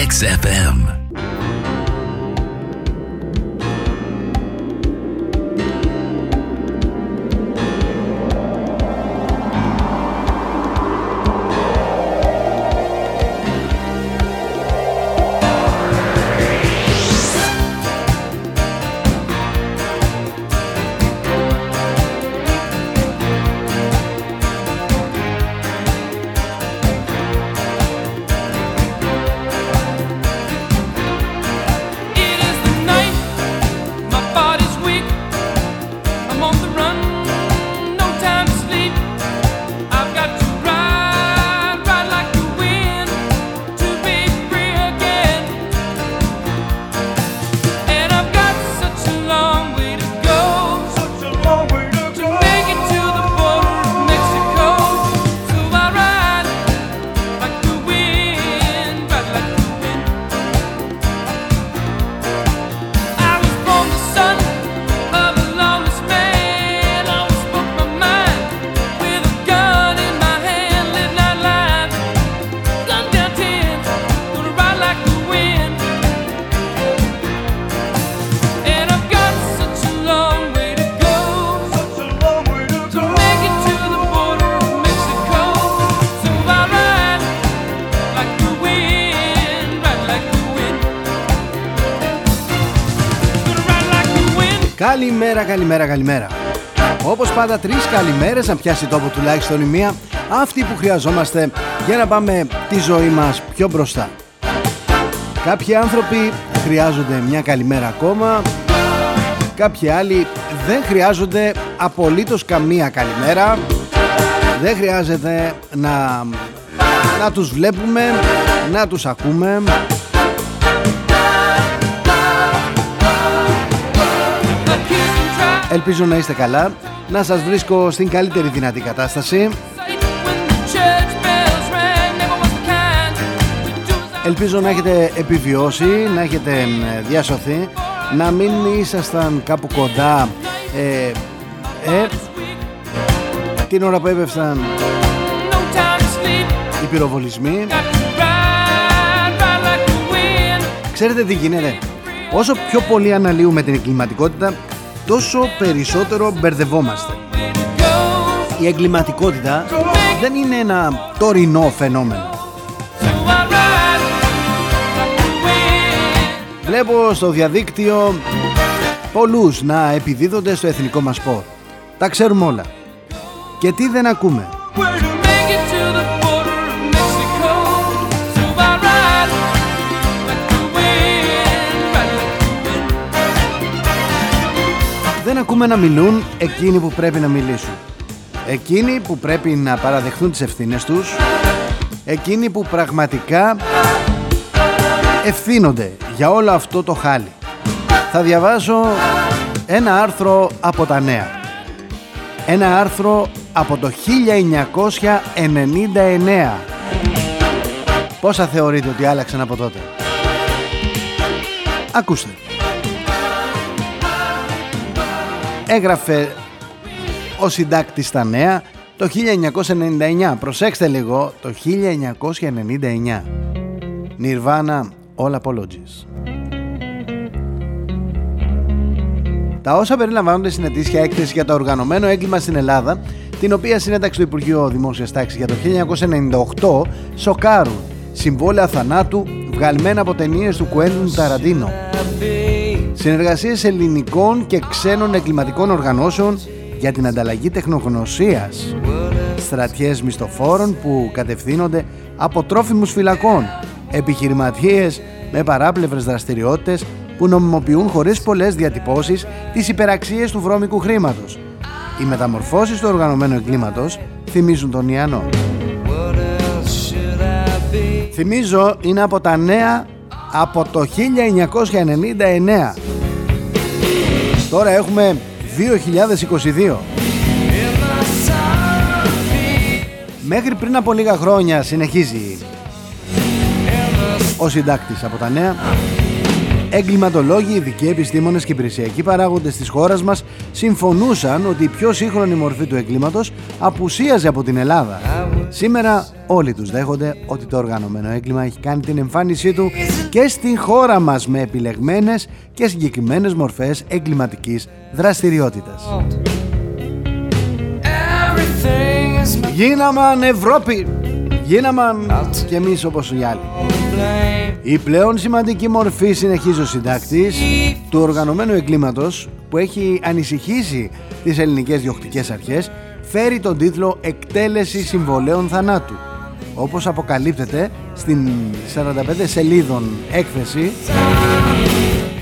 XFM. Καλημέρα, καλημέρα, καλημέρα. Όπως πάντα τρεις καλημέρες να πιάσει τόπο τουλάχιστον η μία αυτή που χρειαζόμαστε για να πάμε τη ζωή μας πιο μπροστά. Κάποιοι άνθρωποι χρειάζονται μια καλημέρα ακόμα Κάποιοι άλλοι δεν χρειάζονται απολύτως καμία καλημέρα Δεν χρειάζεται να, να τους βλέπουμε, να τους ακούμε Ελπίζω να είστε καλά, να σας βρίσκω στην καλύτερη δυνατή κατάσταση. Ελπίζω να έχετε επιβιώσει, να έχετε διασωθεί, να μην ήσασταν κάπου κοντά ε, ε, την ώρα που έπεφταν οι πυροβολισμοί. Ξέρετε τι γίνεται. Όσο πιο πολύ αναλύουμε την εγκληματικότητα, τόσο περισσότερο μπερδευόμαστε. Η εγκληματικότητα δεν είναι ένα τωρινό φαινόμενο. Βλέπω στο διαδίκτυο πολλούς να επιδίδονται στο εθνικό μας σπορ. Τα ξέρουμε όλα. Και τι δεν ακούμε; Δεν ακούμε να μιλούν εκείνοι που πρέπει να μιλήσουν. Εκείνοι που πρέπει να παραδεχθούν τις ευθύνες τους. Εκείνοι που πραγματικά ευθύνονται για όλο αυτό το χάλι. Θα διαβάσω ένα άρθρο από τα νέα. Ένα άρθρο από το 1999. Πόσα θεωρείτε ότι άλλαξαν από τότε; Ακούστε. Έγραφε ο συντάκτης στα νέα το 1999. Προσέξτε λίγο, το 1999. Nirvana All Apologies. Τα όσα περιλαμβάνονται στην ετήσια έκθεση για το οργανωμένο έγκλημα στην Ελλάδα, την οποία συνέταξε το Υπουργείο Δημόσιας Τάξης για το 1998, σοκάρουν συμβόλαια θανάτου βγαλμένα από ταινίες του Κουέντουν Ταραντίνο. Συνεργασίες ελληνικών και ξένων εγκληματικών οργανώσεων για την ανταλλαγή τεχνογνωσίας. Στρατιές μισθοφόρων που κατευθύνονται από τρόφιμους φυλακών. Επιχειρηματίες με παράπλευρες δραστηριότητες που νομιμοποιούν χωρίς πολλές διατυπώσεις τις υπεραξίες του βρώμικου χρήματος. Οι μεταμορφώσεις του οργανωμένου εγκλήματος θυμίζουν τον Ιαννό. Θυμίζω είναι από τα νέα από το 1999. Τώρα έχουμε 2022. Μέχρι πριν από λίγα χρόνια συνεχίζει ο συντάκτης από τα νέα Εγκληματολόγοι, ειδικοί επιστήμονες και υπηρεσιακοί παράγοντες της χώρας μας συμφωνούσαν ότι η πιο σύγχρονη μορφή του εγκλήματος απουσίαζε από την Ελλάδα. Σήμερα όλοι τους δέχονται ότι το οργανωμένο έγκλημα έχει κάνει την εμφάνισή του και στην χώρα μας με επιλεγμένες και συγκεκριμένες μορφές εγκληματικής δραστηριότητας. Γίναμαν Ευρώπη! Γίναμαν κι εμείς όπως οι άλλοι. Η πλέον σημαντική μορφή, συνεχίζει ο συντάκτης, του οργανωμένου εγκλήματος που έχει ανησυχήσει τις ελληνικές διοκτικές αρχές φέρει τον τίτλο «Εκτέλεση συμβολέων θανάτου» όπως αποκαλύπτεται στην 45 σελίδων έκθεση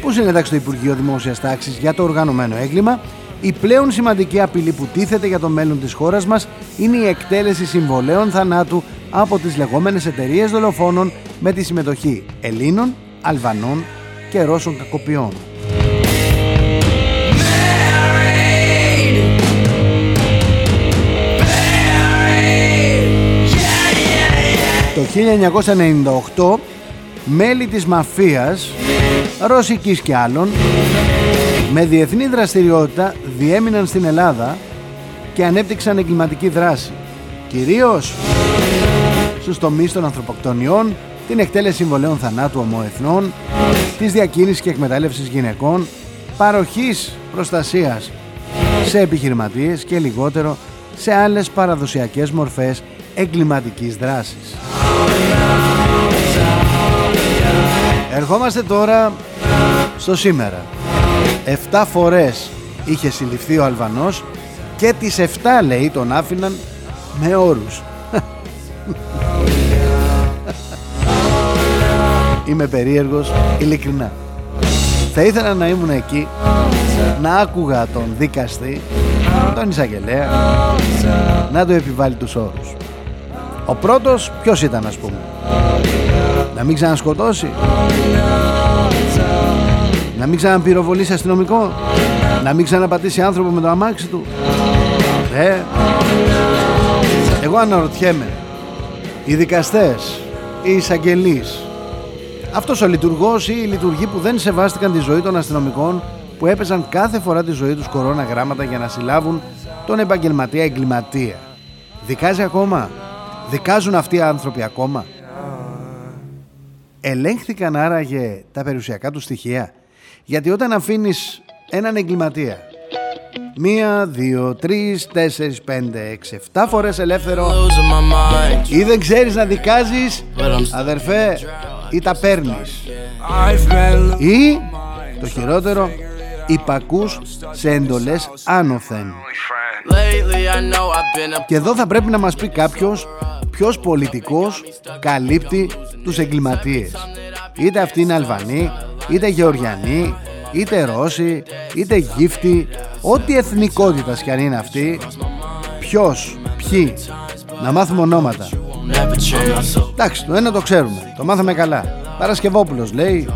που συνέταξε το Υπουργείο Δημόσιας Τάξης για το οργανωμένο έγκλημα η πλέον σημαντική απειλή που τίθεται για το μέλλον της χώρας μας είναι η εκτέλεση συμβολέων θανάτου από τις λεγόμενες εταιρείες δολοφόνων με τη συμμετοχή Ελλήνων, Αλβανών και Ρώσων κακοποιών. Το 1998 μέλη της μαφίας, ρωσικής και άλλων, με διεθνή δραστηριότητα διέμειναν στην Ελλάδα και ανέπτυξαν εγκληματική δράση, κυρίως στους τομείς των ανθρωποκτονιών, την εκτέλεση συμβολέων θανάτου ομοεθνών, της διακίνησης και εκμετάλλευσης γυναικών, παροχής προστασίας σε επιχειρηματίες και λιγότερο σε άλλες παραδοσιακές μορφές εγκληματικής δράσης. Ερχόμαστε τώρα στο σήμερα. 7 φορές είχε συλληφθεί ο Αλβανός και τις 7 λέει τον άφηναν με όρους. Είμαι περίεργος ειλικρινά. Θα ήθελα να ήμουν εκεί να άκουγα τον δικαστή, τον εισαγγελέα, να του επιβάλλει τους όρους. Ο πρώτος ποιος ήταν ας πούμε; Να μην ξανασκοτώσει; Να μην ξαναπυροβολήσει αστυνομικό; Να μην ξαναπατήσει άνθρωπο με το αμάξι του; Ε, εγώ αναρωτιέμαι. Οι δικαστές, οι εισαγγελείς, αυτός ο λειτουργός ή οι λειτουργοί που δεν σεβάστηκαν τη ζωή των αστυνομικών που έπαιζαν κάθε φορά τη ζωή τους κορώνα γράμματα για να συλλάβουν τον επαγγελματία εγκληματία. Δικάζει ακόμα; Δικάζουν αυτοί οι άνθρωποι ακόμα; Ελέγχθηκαν άραγε τα περιουσιακά τους στοιχεία; Γιατί όταν αφήνεις έναν εγκληματία Μία, δύο, τρεις, τέσσερις, πέντε, έξι, εφτά φορές ελεύθερο Ή δεν ξέρεις να δικάζεις Αδερφέ Ή τα παίρνεις. Ή Το χειρότερο Υπακούς σε εντολές άνωθεν. Και εδώ θα πρέπει να μας πει κάποιος Ποιος πολιτικός καλύπτει τους εγκληματίες. Είτε αυτοί είναι Αλβανοί Είτε Γεωργιανοί είτε Ρώσοι, είτε Γύφτοι, ό,τι εθνικότητας κι αν είναι αυτή, ποιος, ποιοι, να μάθουμε ονόματα. Εντάξει, το ένα το ξέρουμε, το μάθαμε καλά. Παρασκευόπουλος λέει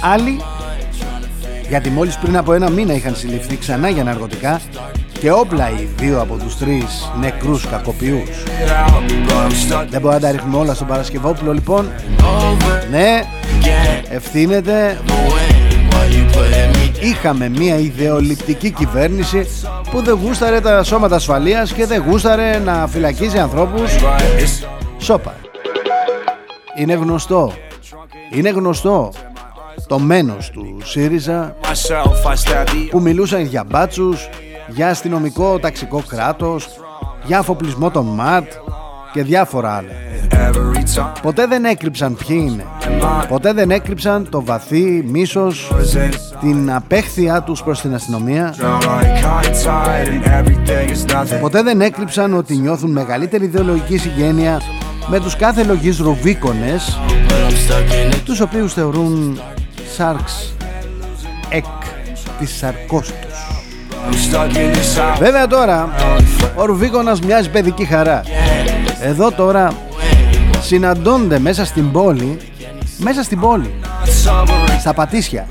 Άλλοι γιατί μόλις πριν από ένα μήνα είχαν συλληφθεί ξανά για ναρκωτικά και όπλα οι δύο από τους τρεις νεκρούς κακοποιούς. Δεν μπορεί να τα ρίχνουμε όλα στον Παρασκευόπουλο λοιπόν. Ναι, ευθύνεται. Είχαμε μια ιδεολειπτική κυβέρνηση που δεν γούσταρε τα σώματα ασφαλείας και δεν γούσταρε να φυλακίζει ανθρώπους. Σόπα. Είναι γνωστό. Είναι γνωστό το μένος του ΣΥΡΙΖΑ που μιλούσαν για μπάτσους, για αστυνομικό ταξικό κράτος, για αφοπλισμό των ΜΑΤ και διάφορα άλλα. Ποτέ δεν έκρυψαν ποιοι είναι. Ποτέ δεν έκρυψαν το βαθύ μίσος, την απέχθεια τους προς την αστυνομία. Ποτέ δεν έκρυψαν ότι νιώθουν μεγαλύτερη ιδεολογική συγγένεια με τους κάθε λογής ρουβίκονες τους οποίους θεωρούν σάρξ εκ της σαρκός τους. Βέβαια τώρα ο Ρουβίκονας μοιάζει παιδική χαρά. Εδώ τώρα συναντώνται μέσα στην πόλη μέσα στην πόλη στα πατήσια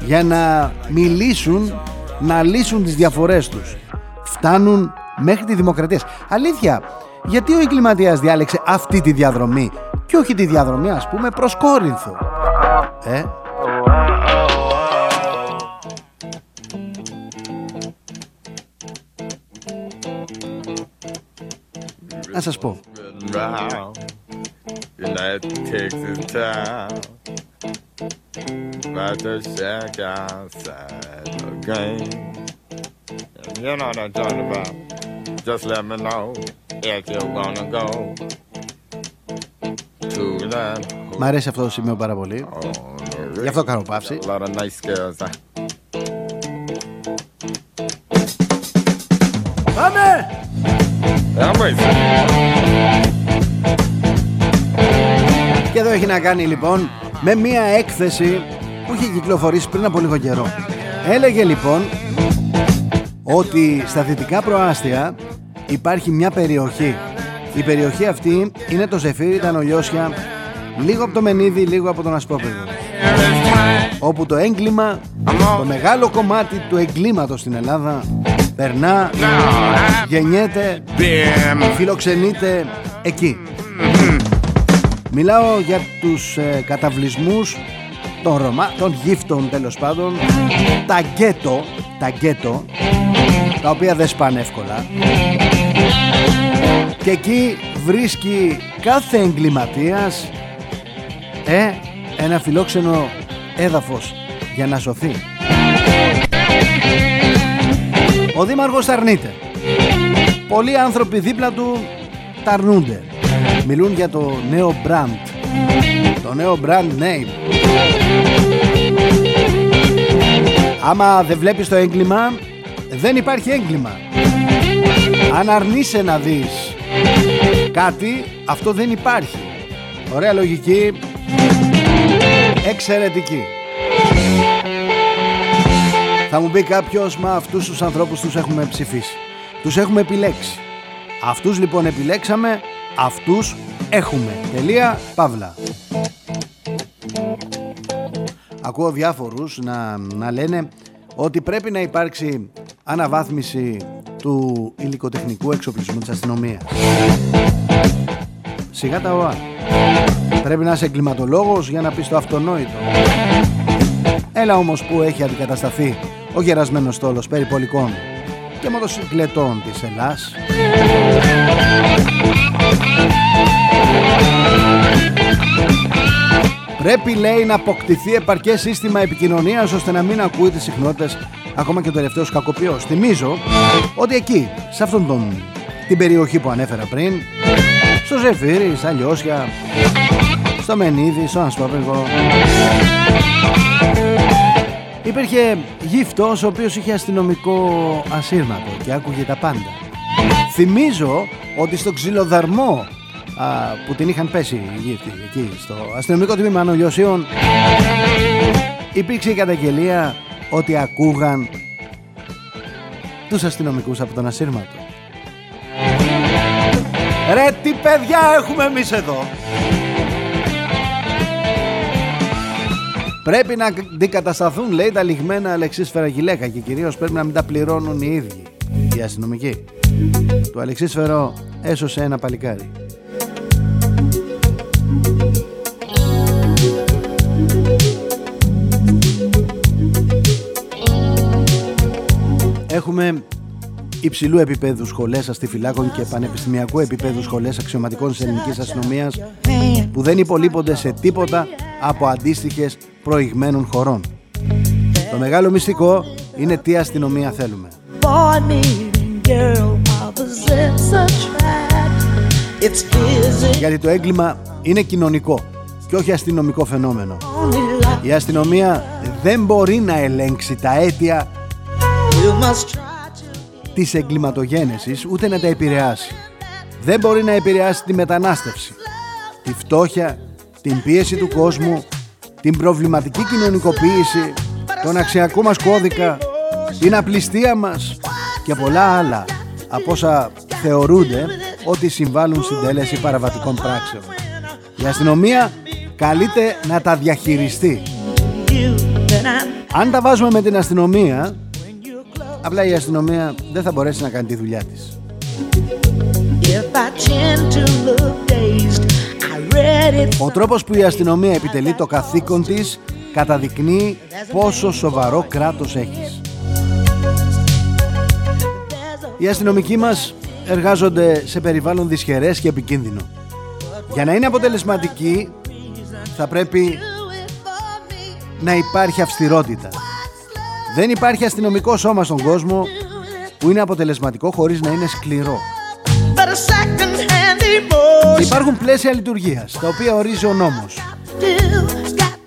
για να μιλήσουν να λύσουν τις διαφορές τους φτάνουν μέχρι τη δημοκρατία αλήθεια γιατί ο εγκληματίας διάλεξε αυτή τη διαδρομή και όχι τη διαδρομή ας πούμε προς Κόρινθο; Ε, να σας πω. About to shack outside the game. You know what I'm talking about. Just let me know if you're gonna go to that. Μ' αρέσει αυτό το σημείο πάρα πολύ. Γι' αυτό κάνω παύση. A lot of nice girls. Πάμε! Και εδώ έχει να κάνει λοιπόν με μια έκθεση που είχε κυκλοφορήσει πριν από λίγο καιρό. Έλεγε λοιπόν ότι στα δυτικά προάστια υπάρχει μια περιοχή. Η περιοχή αυτή είναι το Ζεφύρι, τα Νολιώσια, λίγο από το Μενίδη, λίγο από τον Ασπόπεδο. Όπου το έγκλημα, το μεγάλο κομμάτι του εγκλήματος στην Ελλάδα περνά, γεννιέται, φιλοξενείται εκεί. Μιλάω για τους ε, καταβλισμούς των Ρωμά, των γύφτων τέλος πάντων, τα γκέτο, τα γκέτο, τα οποία δεν σπάνε εύκολα. Και εκεί βρίσκει κάθε εγκληματίας ε, ένα φιλόξενο έδαφος για να σωθεί. Ο Δήμαρχος αρνείται. Πολλοί άνθρωποι δίπλα του ταρνούνται. Μιλούν για το νέο brand. Το νέο brand name. Άμα δεν βλέπεις το έγκλημα, δεν υπάρχει έγκλημα. Αν αρνείσαι να δεις κάτι, αυτό δεν υπάρχει. Ωραία λογική. Εξαιρετική. Θα μου πει κάποιος, μα αυτούς τους ανθρώπους τους έχουμε ψηφίσει. Τους έχουμε επιλέξει. Αυτούς λοιπόν επιλέξαμε, αυτούς έχουμε. Τελεία, παύλα. Ακούω διάφορους να, να λένε ότι πρέπει να υπάρξει αναβάθμιση του υλικοτεχνικού εξοπλισμού της αστυνομίας. Σιγά τα ΟΑ. Πρέπει να είσαι εγκληματολόγος για να πεις το αυτονόητο. Έλα όμως που έχει αντικατασταθεί ο γερασμένος στόλος περιπολικών και μοτοσυκλετών της Ελλάς. Πρέπει λέει να αποκτηθεί επαρκές σύστημα επικοινωνίας ώστε να μην ακούει τις συχνότητες ακόμα και ο τελευταίος κακοποιός. Θυμίζω ότι εκεί, σε αυτόν τον, την περιοχή που ανέφερα πριν, στο Ζεφύρι, στα Λιώσια, στο Μενίδη, στο Ανσπρόπεργο, υπήρχε γύφτος ο οποίος είχε αστυνομικό ασύρματο και άκουγε τα πάντα. Θυμίζω ότι στο ξυλοδαρμό α, που την είχαν πέσει οι εκεί στο αστυνομικό τμήμα Ανογιωσίων υπήρξε η καταγγελία ότι ακούγαν τους αστυνομικούς από τον ασύρματο. Ρε τι παιδιά έχουμε εμείς εδώ Πρέπει να αντικατασταθούν λέει τα λιγμένα αλεξίσφαιρα γυλαίκα και κυρίως πρέπει να μην τα πληρώνουν οι ίδιοι οι αστυνομικοί. Το αλεξίσφαιρο έσωσε ένα παλικάρι. Έχουμε υψηλού επίπεδου σχολές αστιφυλάκων και πανεπιστημιακού επίπεδου σχολές αξιωματικών τη ελληνικής αστυνομίας που δεν υπολείπονται σε τίποτα από αντίστοιχες προηγμένων χωρών. Το μεγάλο μυστικό είναι τι αστυνομία θέλουμε. Γιατί το έγκλημα είναι κοινωνικό και όχι αστυνομικό φαινόμενο. Η αστυνομία δεν μπορεί να ελέγξει τα αίτια της εγκληματογένεσης ούτε να τα επηρεάσει. Δεν μπορεί να επηρεάσει τη μετανάστευση, τη φτώχεια, την πίεση του κόσμου, την προβληματική κοινωνικοποίηση, τον αξιακό μας κώδικα, την απληστία μας και πολλά άλλα από όσα θεωρούνται ότι συμβάλλουν στην τέλεση παραβατικών πράξεων. Η αστυνομία καλείται να τα διαχειριστεί. Αν τα βάζουμε με την αστυνομία, απλά η αστυνομία δεν θα μπορέσει να κάνει τη δουλειά της. Ο τρόπος που η αστυνομία επιτελεί το καθήκον της καταδεικνύει πόσο σοβαρό κράτος έχεις. Οι αστυνομικοί μας εργάζονται σε περιβάλλον δυσχερές και επικίνδυνο. Για να είναι αποτελεσματικοί θα πρέπει να υπάρχει αυστηρότητα. Δεν υπάρχει αστυνομικό σώμα στον κόσμο που είναι αποτελεσματικό χωρίς να είναι σκληρό. Υπάρχουν πλαίσια λειτουργίας, τα οποία ορίζει ο νόμος.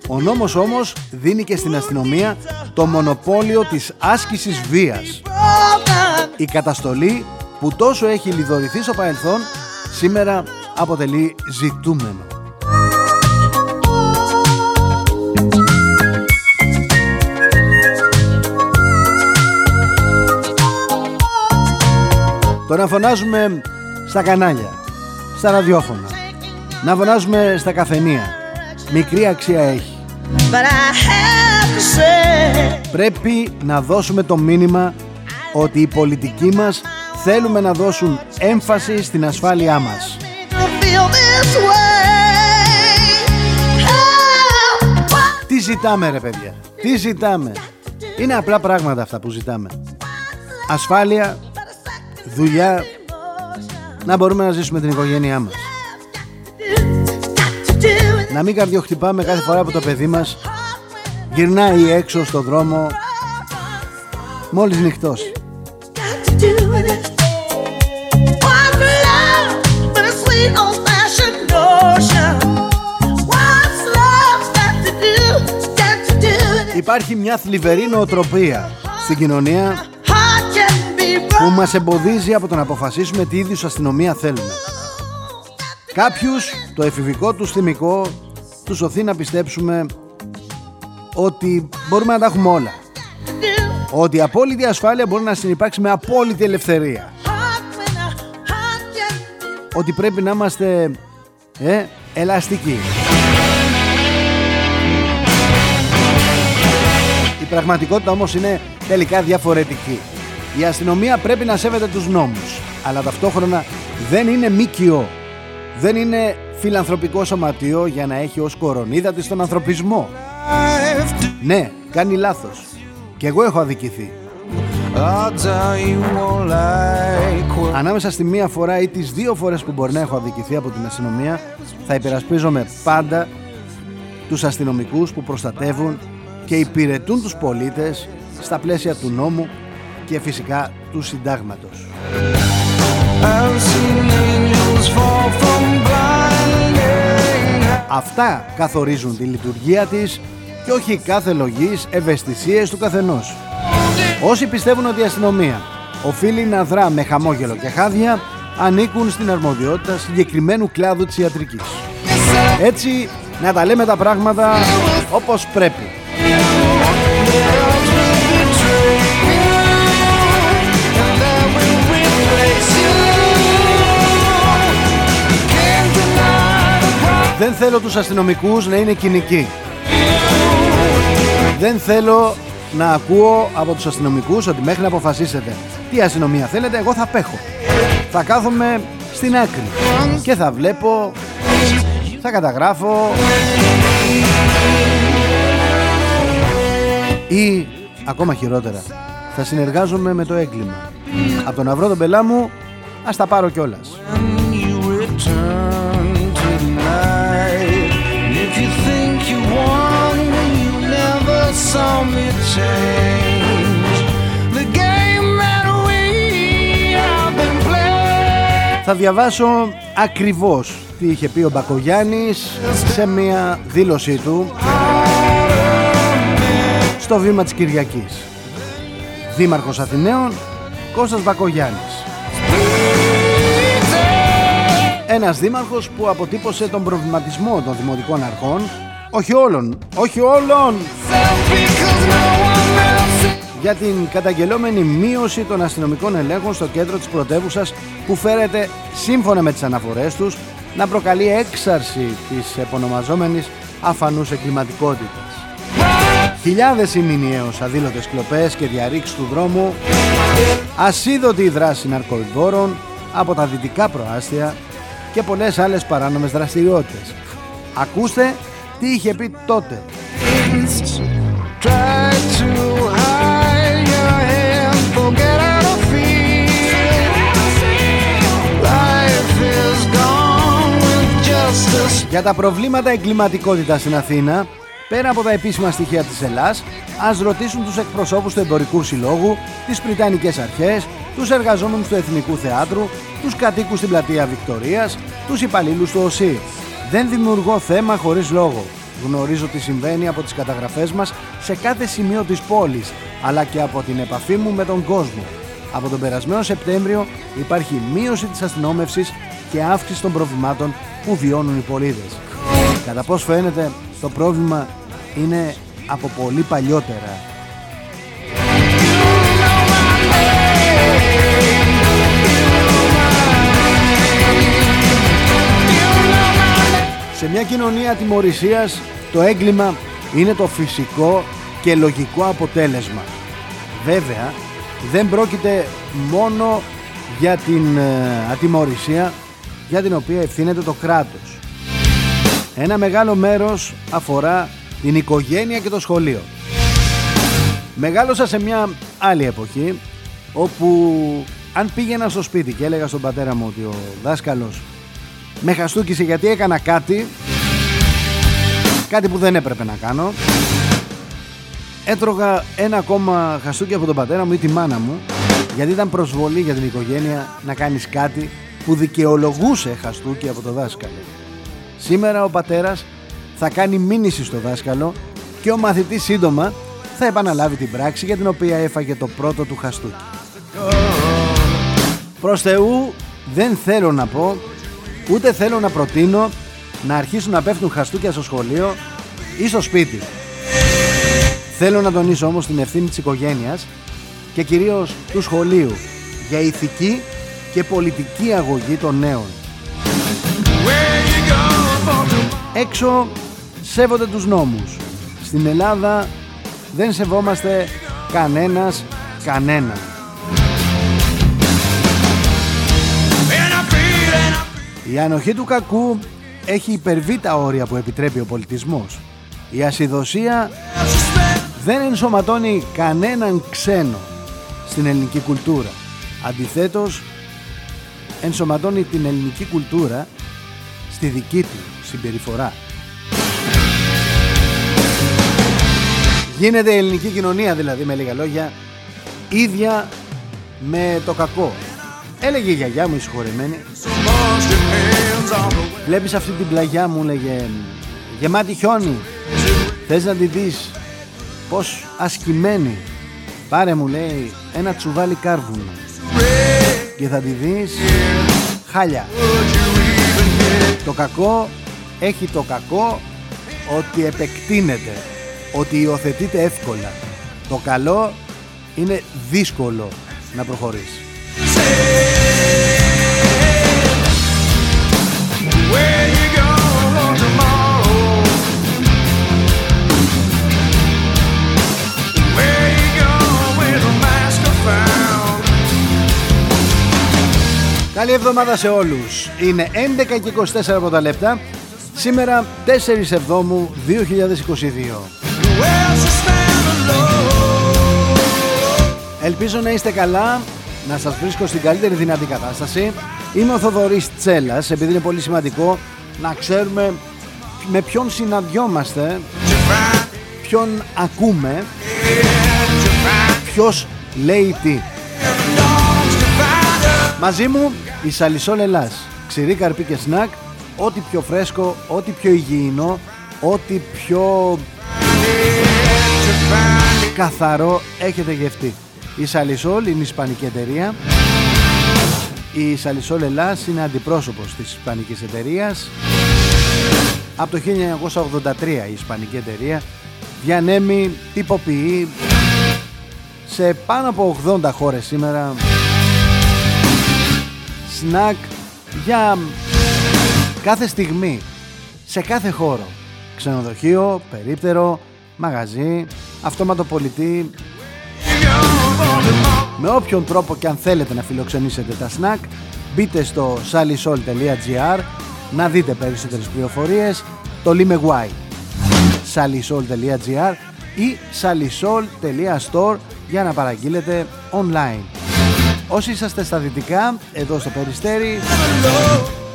Ο νόμος όμως δίνει και στην αστυνομία το μονοπόλιο της άσκησης βίας. Η καταστολή που τόσο έχει λιδωρηθεί στο παρελθόν σήμερα αποτελεί ζητούμενο. Το να φωνάζουμε στα κανάλια, στα ραδιόφωνα, να φωνάζουμε στα καφενεία, μικρή αξία έχει. Πρέπει να δώσουμε το μήνυμα ότι οι πολιτικοί μας θέλουμε να δώσουν έμφαση στην ασφάλειά μας. Τι ζητάμε ρε παιδιά, τι ζητάμε. Είναι απλά πράγματα αυτά που ζητάμε. Ασφάλεια, δουλειά, να μπορούμε να ζήσουμε την οικογένειά μας. Να μην καρδιοχτυπάμε κάθε φορά που το παιδί μας γυρνάει έξω στο δρόμο μόλις νυχτώσει. Υπάρχει μια θλιβερή νοοτροπία στην κοινωνία που μας εμποδίζει από το να αποφασίσουμε τι είδους αστυνομία θέλουμε. Κάποιους το εφηβικό τους θυμικό τους σωθεί να πιστέψουμε ότι μπορούμε να τα έχουμε όλα. Ότι η απόλυτη ασφάλεια μπορεί να συνεπάρξει με απόλυτη ελευθερία. Ότι πρέπει να είμαστε ε, ελαστικοί. Η πραγματικότητα όμως είναι τελικά διαφορετική. Η αστυνομία πρέπει να σέβεται τους νόμους, αλλά ταυτόχρονα δεν είναι μίκιο. Δεν είναι φιλανθρωπικό σωματείο για να έχει ως κορονίδα της τον ανθρωπισμό. Ναι, κάνει λάθος. Και εγώ έχω αδικηθεί. Ανάμεσα στη μία φορά ή τις δύο φορές που μπορεί να έχω αδικηθεί από την αστυνομία θα υπερασπίζομαι πάντα τους αστυνομικούς που προστατεύουν και υπηρετούν τους πολίτες στα πλαίσια του νόμου και φυσικά του συντάγματος. Αυτά καθορίζουν τη λειτουργία της και όχι κάθε λογής ευαισθησίες του καθενός. Όσοι πιστεύουν ότι η αστυνομία οφείλει να δρά με χαμόγελο και χάδια ανήκουν στην αρμοδιότητα συγκεκριμένου κλάδου της ιατρικής. Έτσι να τα λέμε τα πράγματα όπως πρέπει. Δεν θέλω τους αστυνομικούς να είναι κοινικοί. Δεν θέλω να ακούω από τους αστυνομικούς ότι μέχρι να αποφασίσετε τι αστυνομία θέλετε, εγώ θα απέχω. Θα κάθομαι στην άκρη και θα βλέπω, θα καταγράφω ή ακόμα χειρότερα θα συνεργάζομαι με το έγκλημα. Από το να βρω τον πελά μου, ας τα πάρω κιόλας. Θα διαβάσω ακριβώς τι είχε πει ο Μπακογιάννης σε μια δήλωσή του στο βήμα της Κυριακής. Δήμαρχος Αθηναίων Κώστας Μπακογιάννης. Ένας δήμαρχος που αποτύπωσε τον προβληματισμό των δημοτικών αρχών όχι όλων, όχι όλων για την καταγγελόμενη μείωση των αστυνομικών ελέγχων στο κέντρο της πρωτεύουσας που φέρεται σύμφωνα με τις αναφορές τους να προκαλεί έξαρση της επωνομαζόμενης αφανούς εγκληματικότητας. Χιλιάδες οι μηνιαίως αδήλωτες κλοπές και διαρρήξεις του δρόμου, ασίδωτη δράση ναρκοειδόρων από τα δυτικά προάστια και πολλές άλλες παράνομες δραστηριότητες. Ακούστε τι είχε πει τότε. Για τα προβλήματα εγκληματικότητας στην Αθήνα, πέρα από τα επίσημα στοιχεία της Ελλάς, ας ρωτήσουν τους εκπροσώπους του Εμπορικού Συλλόγου, τις Πριτανικές Αρχές, τους εργαζόμενους του Εθνικού Θεάτρου, τους κατοίκους στην πλατεία Βικτορίας, τους υπαλλήλους του ΟΣΥ. Δεν δημιουργώ θέμα χωρίς λόγο. Γνωρίζω τι συμβαίνει από τις καταγραφές μας σε κάθε σημείο της πόλης, αλλά και από την επαφή μου με τον κόσμο. Από τον περασμένο Σεπτέμβριο υπάρχει μείωση της αστυνόμευσης και αύξηση των προβλημάτων που βιώνουν οι πολίτες. Κατά πώς φαίνεται το πρόβλημα είναι από πολύ παλιότερα. Σε μια κοινωνία τιμωρησίας το έγκλημα είναι το φυσικό και λογικό αποτέλεσμα. Βέβαια δεν πρόκειται μόνο για την ε, ατιμορρησία για την οποία ευθύνεται το κράτος. Ένα μεγάλο μέρος αφορά την οικογένεια και το σχολείο. Μεγάλωσα σε μια άλλη εποχή όπου αν πήγαινα στο σπίτι και έλεγα στον πατέρα μου ότι ο δάσκαλος με χαστούκησε γιατί έκανα κάτι κάτι που δεν έπρεπε να κάνω έτρωγα ένα ακόμα χαστούκι από τον πατέρα μου ή τη μάνα μου γιατί ήταν προσβολή για την οικογένεια να κάνεις κάτι που δικαιολογούσε χαστούκι από το δάσκαλο. Σήμερα ο πατέρας θα κάνει μήνυση στο δάσκαλο και ο μαθητής σύντομα θα επαναλάβει την πράξη για την οποία έφαγε το πρώτο του χαστούκι. Προς Θεού δεν θέλω να πω, ούτε θέλω να προτείνω να αρχίσουν να πέφτουν χαστούκια στο σχολείο ή στο σπίτι. Θέλω να τονίσω όμως την ευθύνη της οικογένειας και κυρίως του σχολείου για ηθική και πολιτική αγωγή των νέων. Έξω σέβονται τους νόμους. Στην Ελλάδα δεν σεβόμαστε κανένας κανέναν. Η ανοχή του κακού έχει υπερβεί τα όρια που επιτρέπει ο πολιτισμός. Η ασυδοσία δεν ενσωματώνει κανέναν ξένο στην ελληνική κουλτούρα. Αντιθέτως, ενσωματώνει την ελληνική κουλτούρα στη δική του συμπεριφορά. Γίνεται η ελληνική κοινωνία δηλαδή με λίγα λόγια ίδια με το κακό. Έλεγε η γιαγιά μου η συγχωρεμένη Βλέπεις αυτή την πλαγιά μου λέγε γεμάτη χιόνι Θες να τη δεις; Πως ασκημένη Πάρε μου λέει ένα τσουβάλι κάρβουνο και θα τη δεις; Χάλια. Το κακό έχει το κακό ότι επεκτείνεται, ότι υιοθετείται εύκολα. Το καλό είναι δύσκολο να προχωρήσει. Καλή εβδομάδα σε όλους. Είναι 11 και 24 από τα λεπτά. Σήμερα 4 Εβδόμου 2022. Ελπίζω να είστε καλά, να σας βρίσκω στην καλύτερη δυνατή κατάσταση. Είμαι ο Θοδωρής Τσέλας, επειδή είναι πολύ σημαντικό να ξέρουμε με ποιον συναντιόμαστε, ποιον ακούμε, ποιος λέει τι. Μαζί μου η Σαλισόλ Ελλάς. Ξηρή καρπί και σνακ, ό,τι πιο φρέσκο, ό,τι πιο υγιεινό, ό,τι πιο καθαρό έχετε γευτεί. Η Σαλισόλ είναι η ισπανική εταιρεία. Η Σαλισόλ Ελλάς είναι αντιπρόσωπος της ισπανικής εταιρείας. Από το 1983 η ισπανική εταιρεία διανέμει, τυποποιεί σε πάνω από 80 χώρες σήμερα σνακ για κάθε στιγμή, σε κάθε χώρο. Ξενοδοχείο, περίπτερο, μαγαζί, αυτόματο πολιτή. Με όποιον τρόπο και αν θέλετε να φιλοξενήσετε τα σνακ, μπείτε στο salisol.gr να δείτε περισσότερες πληροφορίες το Lime Y salisol.gr ή salisol.store για να παραγγείλετε online. Όσοι είσαστε στα δυτικά, εδώ στο Περιστέρι,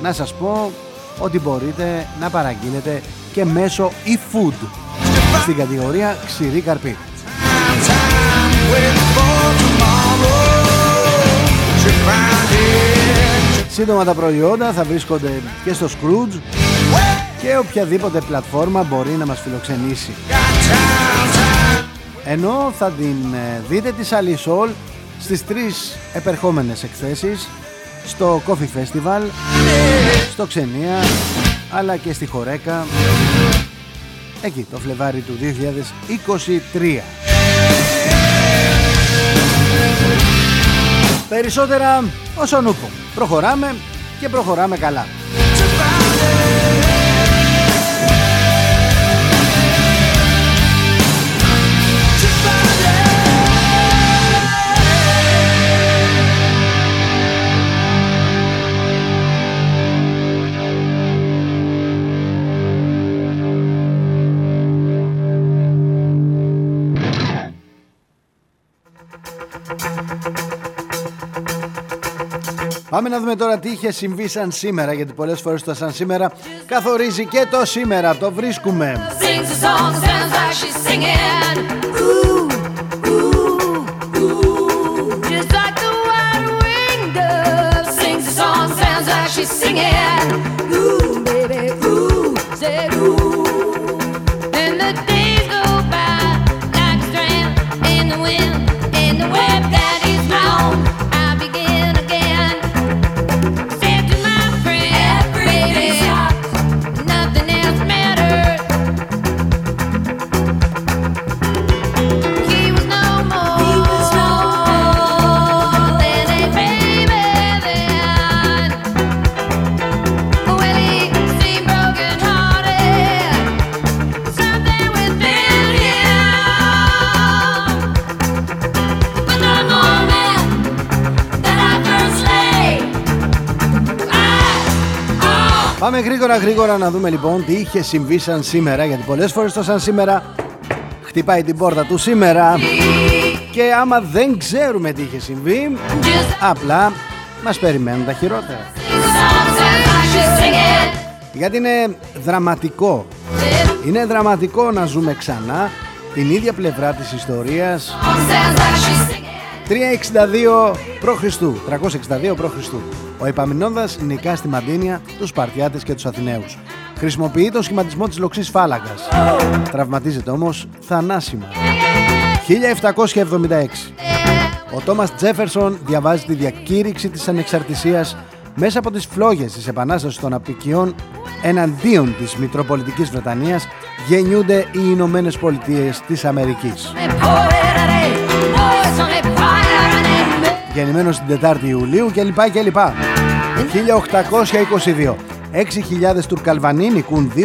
να σας πω ότι μπορείτε να παραγγείλετε και μέσω e-food στην κατηγορία ξηρή καρπή. Σύντομα τα προϊόντα θα βρίσκονται και στο Scrooge και οποιαδήποτε πλατφόρμα μπορεί να μας φιλοξενήσει. Ενώ θα την ε, δείτε τη Σαλισόλ στις τρεις επερχόμενες εκθέσεις στο Coffee Festival, στο Ξενία αλλά και στη Χορέκα εκεί το Φλεβάρι του 2023. Περισσότερα όσον ούπο. Προχωράμε και προχωράμε καλά. Πάμε να δούμε τώρα τι είχε συμβεί σαν σήμερα γιατί πολλές φορές το σαν σήμερα καθορίζει και το σήμερα, το βρίσκουμε. Πάμε γρήγορα γρήγορα να δούμε λοιπόν τι είχε συμβεί σαν σήμερα γιατί πολλές φορές το σαν σήμερα χτυπάει την πόρτα του σήμερα και άμα δεν ξέρουμε τι είχε συμβεί απλά μας περιμένουν τα χειρότερα. Γιατί είναι δραματικό. Είναι δραματικό να ζούμε ξανά την ίδια πλευρά της ιστορίας 362 π.Χ. 362 π.Χ. Ο Επαμινώντας νικά στη Μαντίνια τους Σπαρτιάτες και τους Αθηναίους. Χρησιμοποιεί το σχηματισμό της λοξής φάλαγγας. Τραυματίζεται όμως θανάσιμα. 1776. Ο Τόμας Τζέφερσον διαβάζει τη διακήρυξη της ανεξαρτησίας μέσα από τις φλόγες της Επανάστασης των Απικιών εναντίον της Μητροπολιτικής Βρετανίας γεννιούνται οι Ηνωμένες Πολιτείες της Αμερικής γεννημένος την 4η Ιουλίου κλπ. κλπ. 1822. 6.000 Τουρκαλβανοί νικούν 2.000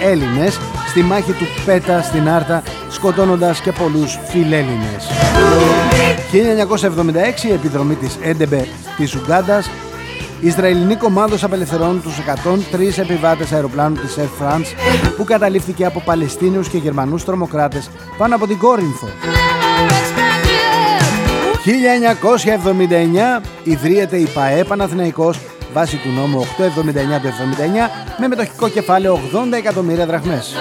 Έλληνες στη μάχη του Πέτα στην Άρτα σκοτώνοντας και πολλούς φιλέλληνες. 1976 η επιδρομή της Έντεμπε της Ουγκάντας Ισραηλινή κομμάδος απελευθερώνουν τους 103 επιβάτες αεροπλάνου της Air France που καταλήφθηκε από Παλαιστίνιους και Γερμανούς τρομοκράτες πάνω από την Κόρινθο. 1979 ιδρύεται η ΠαΕ Παναθηναϊκός βάσει του νόμου 879 του 79 με μετοχικό κεφάλαιο 80 εκατομμύρια δραχμές.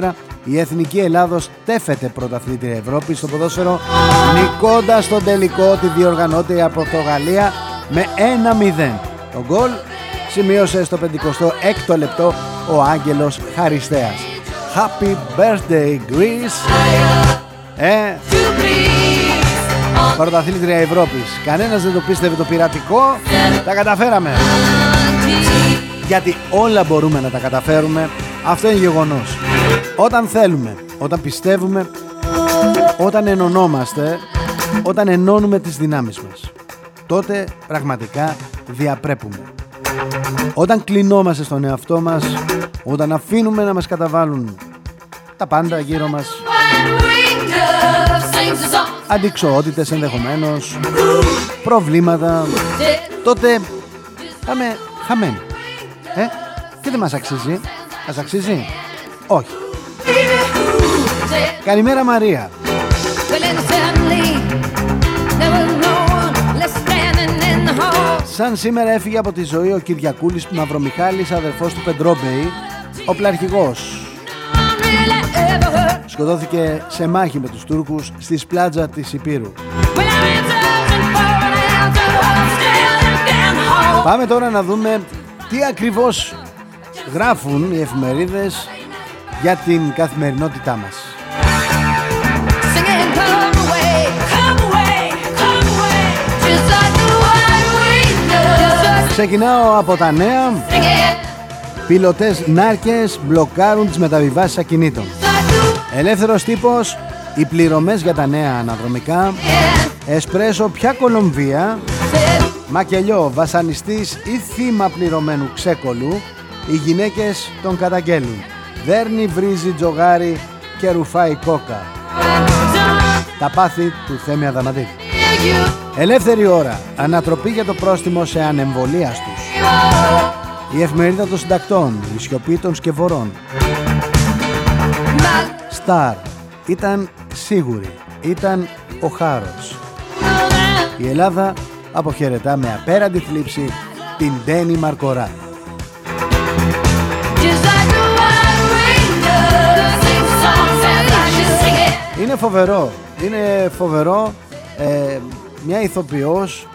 2004 η Εθνική Ελλάδος τέφεται πρωταθλήτρια Ευρώπη στο ποδόσφαιρο νικώντας τον τελικό τη διοργανώτρια Πορτογαλία με 1-0. Το γκολ σημείωσε στο 56ο λεπτό ο Άγγελος Χαριστέας. Happy birthday Greece! Ε, Πρωταθλήτρια Ευρώπης. Κανένας δεν το πίστευε το πειρατικό. Τα καταφέραμε. Γιατί όλα μπορούμε να τα καταφέρουμε. Αυτό είναι γεγονός. Όταν θέλουμε, όταν πιστεύουμε, όταν ενωνόμαστε, όταν ενώνουμε τις δυνάμεις μας, τότε πραγματικά διαπρέπουμε. Όταν κλεινόμαστε στον εαυτό μας, όταν αφήνουμε να μας καταβάλουν τα πάντα γύρω μας, αντικσοότητες ενδεχομένως, προβλήματα, τότε πάμε χαμένοι. Ε, και δεν μας αξίζει. Μας αξίζει; Όχι. Καλημέρα Μαρία. Σαν σήμερα έφυγε από τη ζωή ο Κυριακούλης Μαυρομιχάλης, αδερφός του Πεντρόμπεϊ, ο πλαρχηγός. Σκοτώθηκε σε μάχη με τους Τούρκους στη σπλάτζα της Υπήρου. Πάμε τώρα να δούμε τι ακριβώς γράφουν οι εφημερίδες για την καθημερινότητά μας. Ξεκινάω από τα νέα. Πιλωτές νάρκες μπλοκάρουν τις μεταβιβάσεις ακινήτων. Ελεύθερος τύπος, οι πληρωμές για τα νέα αναδρομικά. Εσπρέσο πια Κολομβία. Μακελιό, βασανιστής ή θύμα πληρωμένου ξέκολου. Οι γυναίκες τον καταγγέλουν. Δέρνει, βρίζει, τζογάρι και ρουφάει κόκα. Τα πάθη του Θέμη Αδαμαντή. Ελεύθερη ώρα. Ανατροπή για το πρόστιμο σε ανεμβολίαστους. Η εφημερίδα των συντακτών. Η σιωπή των σκευωρών. Σταρ. Ήταν σίγουρη. Ήταν ο Χάρος. Η Ελλάδα αποχαιρετά με απέραντη θλίψη την Ντένι Μαρκορά. Είναι φοβερό, είναι φοβερό ε, μια ηθοποιός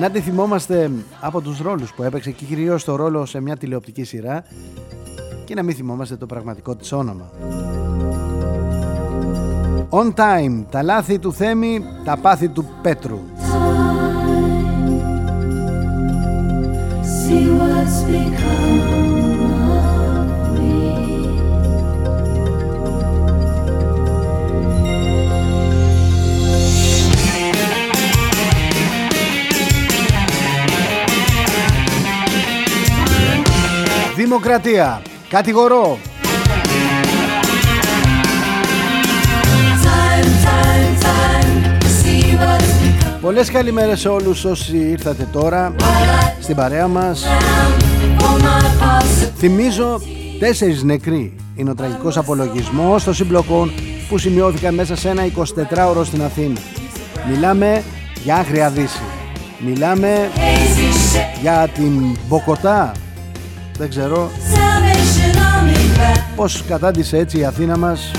να τη θυμόμαστε από τους ρόλους που έπαιξε και κυρίως το ρόλο σε μια τηλεοπτική σειρά και να μην θυμόμαστε το πραγματικό της όνομα. On time, τα λάθη του Θέμη, τα πάθη του Πέτρου. Δημοκρατία. Κατηγορώ. Πολλές καλημέρες σε όλους όσοι ήρθατε τώρα στην παρέα μας. Θυμίζω τέσσερις νεκροί. Είναι ο τραγικός απολογισμός των συμπλοκών που σημειώθηκαν μέσα σε ένα 24ωρο στην Αθήνα. Μιλάμε για άγρια δύση. Μιλάμε για την Μποκοτά δεν ξέρω πως κατάντησε έτσι η Αθήνα μας;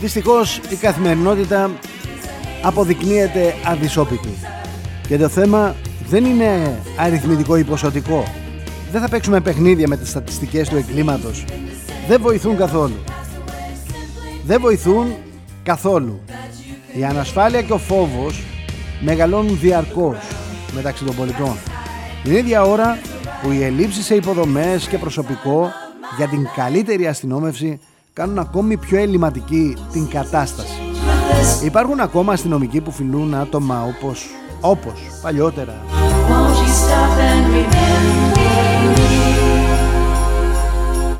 Δυστυχώς η καθημερινότητα αποδεικνύεται αδυσόπιτη. Και το θέμα δεν είναι αριθμητικό ή ποσοτικό. Δεν θα παίξουμε παιχνίδια με τις στατιστικές του εγκλήματος. Δεν βοηθούν καθόλου. Δεν βοηθούν καθόλου. Η ανασφάλεια και ο φόβος μεγαλώνουν διαρκώς μεταξύ των πολιτών. Την ίδια ώρα που οι ελλείψεις σε υποδομές και προσωπικό για την καλύτερη αστυνόμευση κάνουν ακόμη πιο ελληματική την κατάσταση. Υπάρχουν ακόμα αστυνομικοί που φιλούν άτομα όπως, όπως παλιότερα.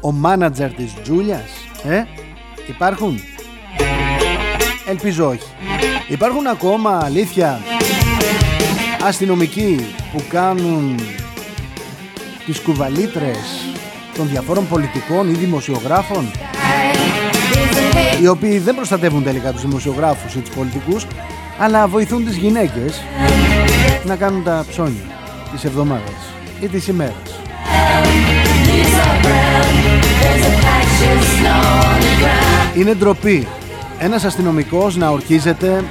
Ο μάνατζερ της Τζούλιας, ε, Υπάρχουν; Ελπίζω όχι. Υπάρχουν ακόμα αλήθεια αστυνομικοί που κάνουν τις κουβαλίτρες των διαφόρων πολιτικών ή δημοσιογράφων οι οποίοι δεν προστατεύουν τελικά τους δημοσιογράφους ή τους πολιτικούς αλλά βοηθούν τις γυναίκες να κάνουν τα ψώνια της εβδομάδας ή της ημέρας. Είναι ντροπή ένας αστυνομικός να ορκίζεται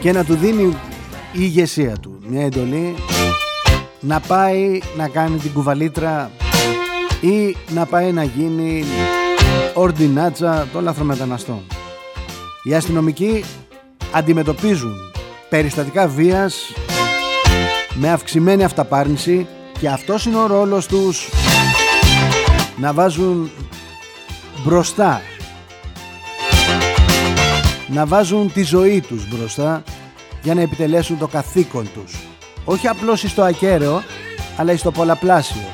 και να του δίνει η ηγεσία του μια εντολή να πάει να κάνει την κουβαλίτρα ή να πάει να γίνει ορντινάτσα των λαθρομεταναστών. Οι αστυνομικοί αντιμετωπίζουν περιστατικά βίας με αυξημένη αυταπάρνηση και αυτός είναι ο ρόλος τους να βάζουν μπροστά να βάζουν τη ζωή τους μπροστά για να επιτελέσουν το καθήκον τους. Όχι απλώς στο ακέραιο αλλά στο πολλαπλάσιο.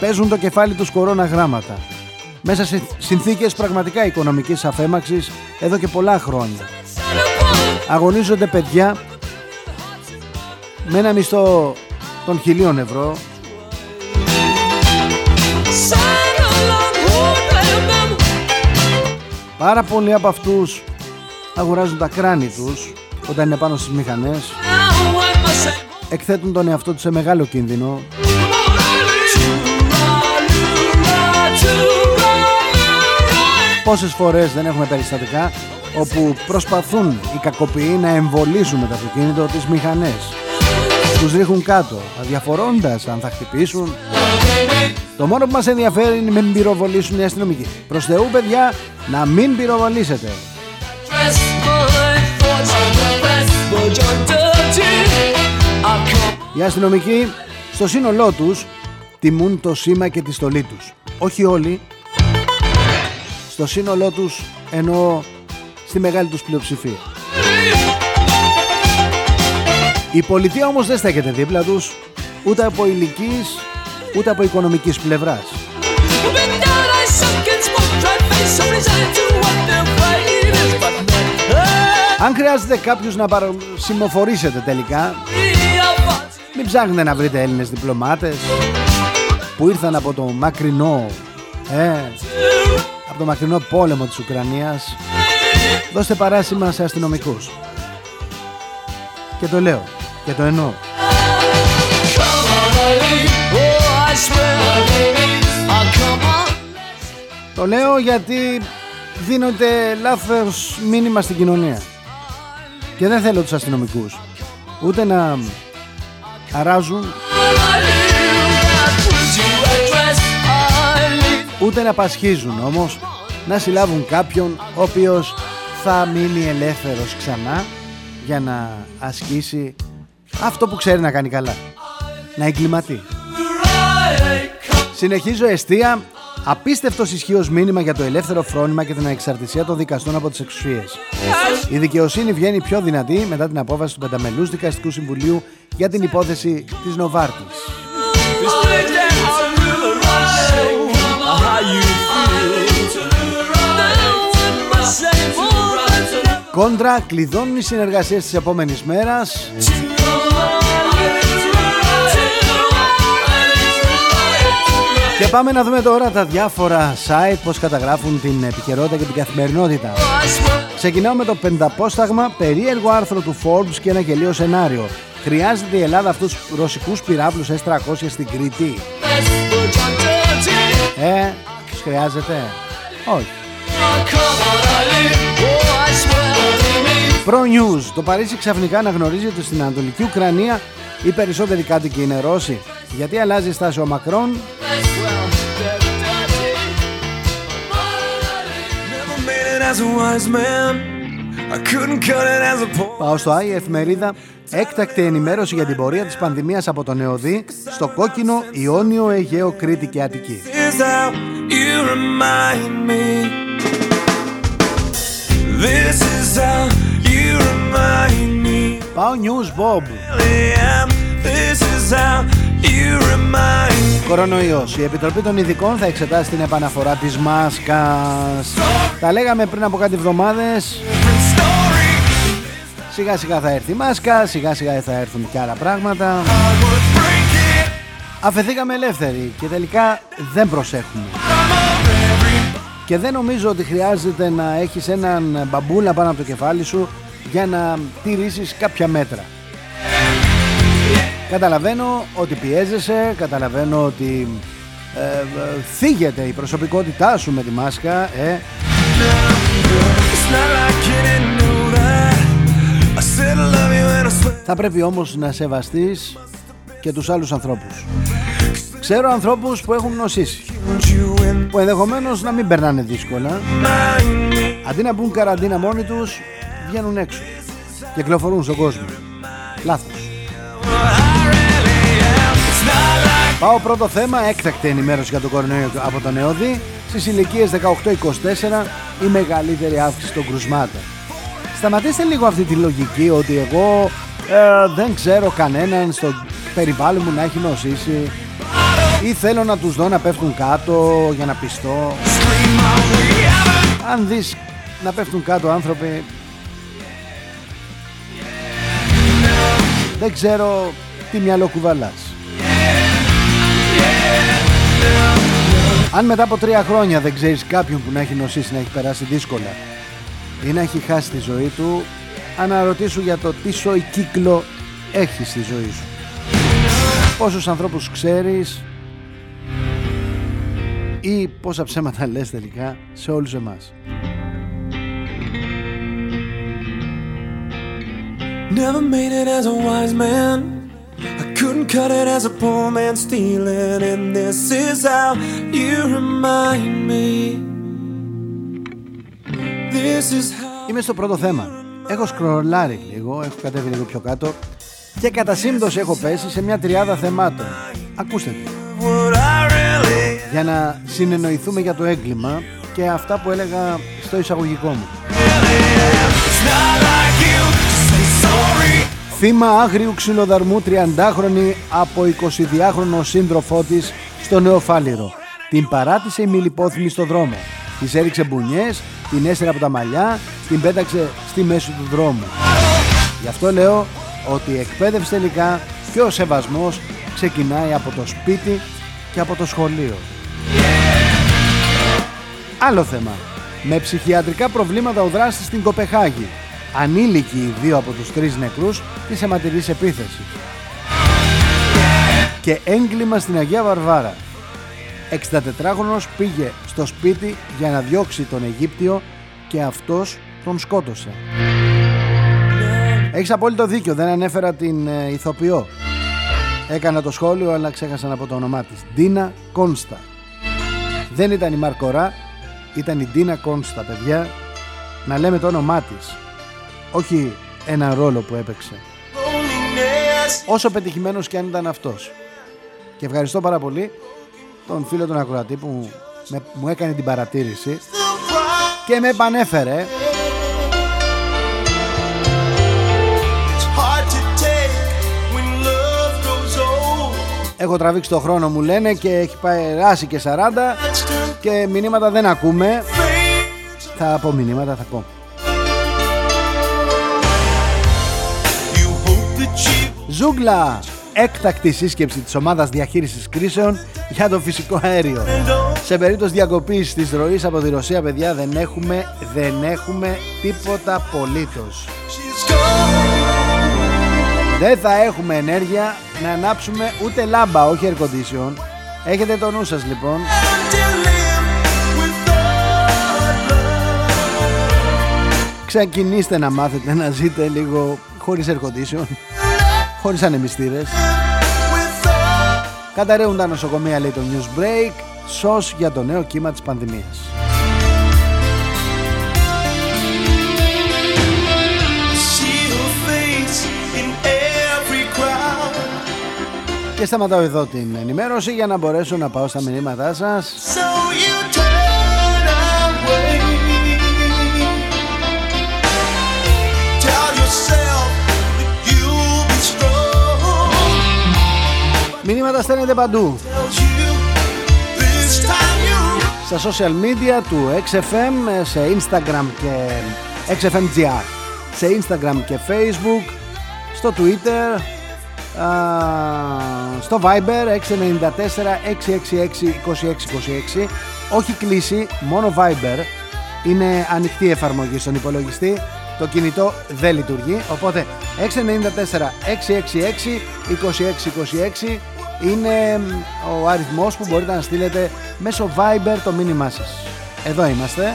Παίζουν το κεφάλι τους κορώνα γράμματα. Μέσα σε συνθήκες πραγματικά οικονομικής αφέμαξης εδώ και πολλά χρόνια. Αγωνίζονται παιδιά με ένα μισθό των χιλίων ευρώ. Πάρα πολλοί από αυτούς αγοράζουν τα κράνη τους όταν είναι πάνω στις μηχανές. Εκθέτουν τον εαυτό τους σε μεγάλο κίνδυνο. Πόσες φορές δεν έχουμε περιστατικά όπου προσπαθούν οι κακοποιοί να εμβολήσουν με το αυτοκίνητο τις μηχανές. Τους ρίχνουν κάτω αδιαφορώντας αν θα χτυπήσουν. Το μόνο που μας ενδιαφέρει είναι να μην πυροβολήσουν οι αστυνομικοί. Προς Θεού παιδιά να μην πυροβολήσετε οι αστυνομικοί στο σύνολό τους τιμούν το σήμα και τη στολή τους. Όχι όλοι. Στο σύνολό τους ενώ στη μεγάλη τους πλειοψηφία. Η πολιτεία όμως δεν στέκεται δίπλα τους ούτε από ηλικής ούτε από οικονομικής πλευράς. Αν χρειάζεται κάποιος να συμμοφορήσετε τελικά Μην ψάχνετε να βρείτε Έλληνες διπλωμάτες Που ήρθαν από το μακρινό ε, Από το μακρινό πόλεμο της Ουκρανίας. Δώστε παράσημα σε αστυνομικούς. Και το λέω και το εννοώ. Το λέω γιατί δίνονται λάθος μήνυμα στην κοινωνία και δεν θέλω τους αστυνομικούς ούτε να αράζουν ούτε να πασχίζουν όμως να συλλάβουν κάποιον ο οποίος θα μείνει ελεύθερος ξανά για να ασκήσει αυτό που ξέρει να κάνει καλά. Να εγκληματεί. Συνεχίζω εστία. Απίστευτος ισχύω μήνυμα για το ελεύθερο φρόνημα και την ανεξαρτησία των δικαστών από τις εξουσίες. Η δικαιοσύνη βγαίνει πιο δυνατή μετά την απόφαση του Πενταμελούς Δικαστικού Συμβουλίου για την υπόθεση της Νοβάρτης. Κόντρα κλειδώνουν οι συνεργασίες της επόμενης μέρας Και πάμε να δούμε τώρα τα διάφορα site πως καταγράφουν την επικαιρότητα και την καθημερινότητα. Ξεκινάω με το πενταπόσταγμα περίεργο άρθρο του Forbes και ένα γελίο σενάριο. Χρειάζεται η Ελλάδα αυτούς τους ρωσικούς πυράβλους S300 στην Κρήτη; Ε, τους χρειάζεται; Όχι. Pro News. Το Παρίσι ξαφνικά αναγνωρίζει ότι στην Ανατολική Ουκρανία οι περισσότεροι κάτοικοι είναι Ρώσοι. Γιατί αλλάζει στάση ο Μακρόν; Πάω στο Άι εφημερίδα. Έκτακτη ενημέρωση για την πορεία της πανδημίας από τον Νεοδί στο κόκκινο Ιόνιο Αιγαίο Κρήτη και Αττική. Πάω News Bob Κορονοϊός. Η Επιτροπή των Ειδικών θα εξετάσει την επαναφορά της μάσκας. Τα λέγαμε πριν από κάτι εβδομάδες. Σιγά σιγά θα έρθει η μάσκα Σιγά σιγά θα έρθουν και άλλα πράγματα. Αφαιθήκαμε ελεύθεροι και τελικά δεν προσέχουμε. Και δεν νομίζω ότι χρειάζεται να έχεις έναν μπαμπούλα πάνω από το κεφάλι σου για να τηρήσεις κάποια μέτρα. Καταλαβαίνω ότι πιέζεσαι, καταλαβαίνω ότι ε, θίγεται η προσωπικότητά σου με τη μάσκα ε. Θα πρέπει όμως να σεβαστείς και τους άλλους ανθρώπους. Ξέρω ανθρώπους που έχουν νοσήσει που ενδεχομένως να μην περνάνε δύσκολα. Αντί να μπουν καραντίνα μόνοι τους βγαίνουν έξω. Και κυκλοφορούν στον κόσμο. Λάθος Πάω πρώτο θέμα, έκτακτη ενημέρωση για τον κορονοϊό από τον Νεόδη στις ηλικίες 18-24 η μεγαλύτερη αύξηση των κρουσμάτων. Σταματήστε λίγο αυτή τη λογική ότι εγώ ε, δεν ξέρω κανέναν στο περιβάλλον μου να έχει νοσήσει ή θέλω να τους δω να πέφτουν κάτω για να πιστώ Αν δεις να πέφτουν κάτω άνθρωποι δεν ξέρω τι μυαλό κουβαλάς. Αν μετά από τρία χρόνια δεν ξέρεις κάποιον που να έχει νοσήσει να έχει περάσει δύσκολα ή να έχει χάσει τη ζωή του αναρωτήσου για το τι σοϊ κύκλο έχει στη ζωή σου. Πόσους ανθρώπους ξέρεις ή πόσα ψέματα λες τελικά σε όλους εμάς. Never made it as a wise man. I couldn't cut it as a poor man stealing. And this is how you remind me. This is how... Είμαι στο πρώτο θέμα. Έχω σκρολάρει λίγο, έχω κατέβει λίγο πιο κάτω και κατά σύμπτωση έχω πέσει σε μια τριάδα θεμάτων. Ακούστε τι. Για να συνεννοηθούμε για το έγκλημα και αυτά που έλεγα στο εισαγωγικό μου. Θύμα άγριου ξυλοδαρμού 30χρονη από 22χρονο σύντροφό της στο Νεοφάλιρο. Την παράτησε η μιλιπόθυμη στο δρόμο. Της έριξε μπουνιές, την έσυρα από τα μαλλιά, την πέταξε στη μέση του δρόμου. Γι' αυτό λέω ότι η εκπαίδευση τελικά και ο σεβασμός ξεκινάει από το σπίτι και από το σχολείο. Άλλο θέμα. Με ψυχιατρικά προβλήματα ο δράστης στην Κοπεχάγη ανήλικοι οι δύο από τους τρεις νεκρούς της αιματηρής επίθεσης. Και έγκλημα στην Αγία Βαρβάρα. 64χρονος πήγε στο σπίτι για να διώξει τον Αιγύπτιο και αυτός τον σκότωσε. Έχεις απόλυτο δίκιο, δεν ανέφερα την ε, ηθοποιό. Έκανα το σχόλιο αλλά ξέχασα να πω το όνομά της. Ντίνα Κόνστα. Δεν ήταν η Μαρκορά, ήταν η Ντίνα Κόνστα, παιδιά. Να λέμε το όνομά της όχι ένα ρόλο που έπαιξε. Όσο πετυχημένος και αν ήταν αυτός. Και ευχαριστώ πάρα πολύ τον φίλο τον ακροατή που μου έκανε την παρατήρηση και με επανέφερε Έχω τραβήξει το χρόνο μου λένε και έχει περάσει και 40 και μηνύματα δεν ακούμε Θα πω μηνύματα θα πω Ζούγκλα! Έκτακτη σύσκεψη της ομάδας διαχείρισης κρίσεων για το φυσικό αέριο. Σε περίπτωση διακοπής της ροής από τη Ρωσία, παιδιά, δεν έχουμε, δεν έχουμε τίποτα απολύτως. Δεν θα έχουμε ενέργεια να ανάψουμε ούτε λάμπα, όχι air condition. Έχετε το νου σας λοιπόν. Ξεκινήστε να μάθετε να ζείτε λίγο χωρίς air condition χωρίς ανεμιστήρες. Καταραίουν τα νοσοκομεία λέει το News Break, σως για το νέο κύμα της πανδημίας. Και σταματάω εδώ την ενημέρωση για να μπορέσω να πάω στα μηνύματά σας. Μηνύματα στέλνετε παντού. Στα social media του XFM Σε Instagram και XFMGR Σε Instagram και Facebook Στο Twitter Στο Viber 694 666 2626 Όχι κλίση, μόνο Viber. Είναι ανοιχτή εφαρμογή στον υπολογιστή. Το κινητό δεν λειτουργεί. Οπότε 694 666 2626 είναι ο αριθμός που μπορείτε να στείλετε μέσω Viber το μήνυμά σας. Εδώ είμαστε.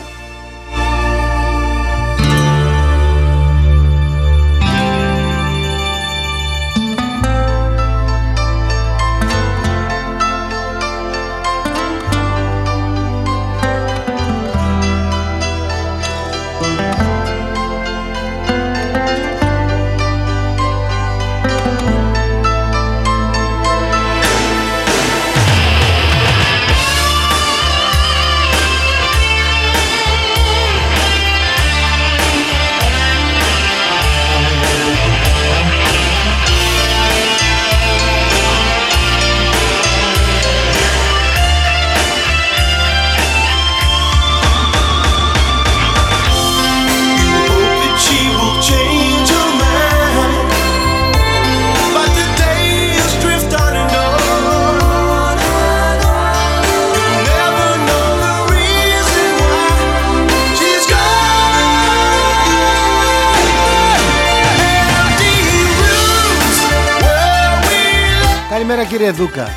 Κύριε Δούκα.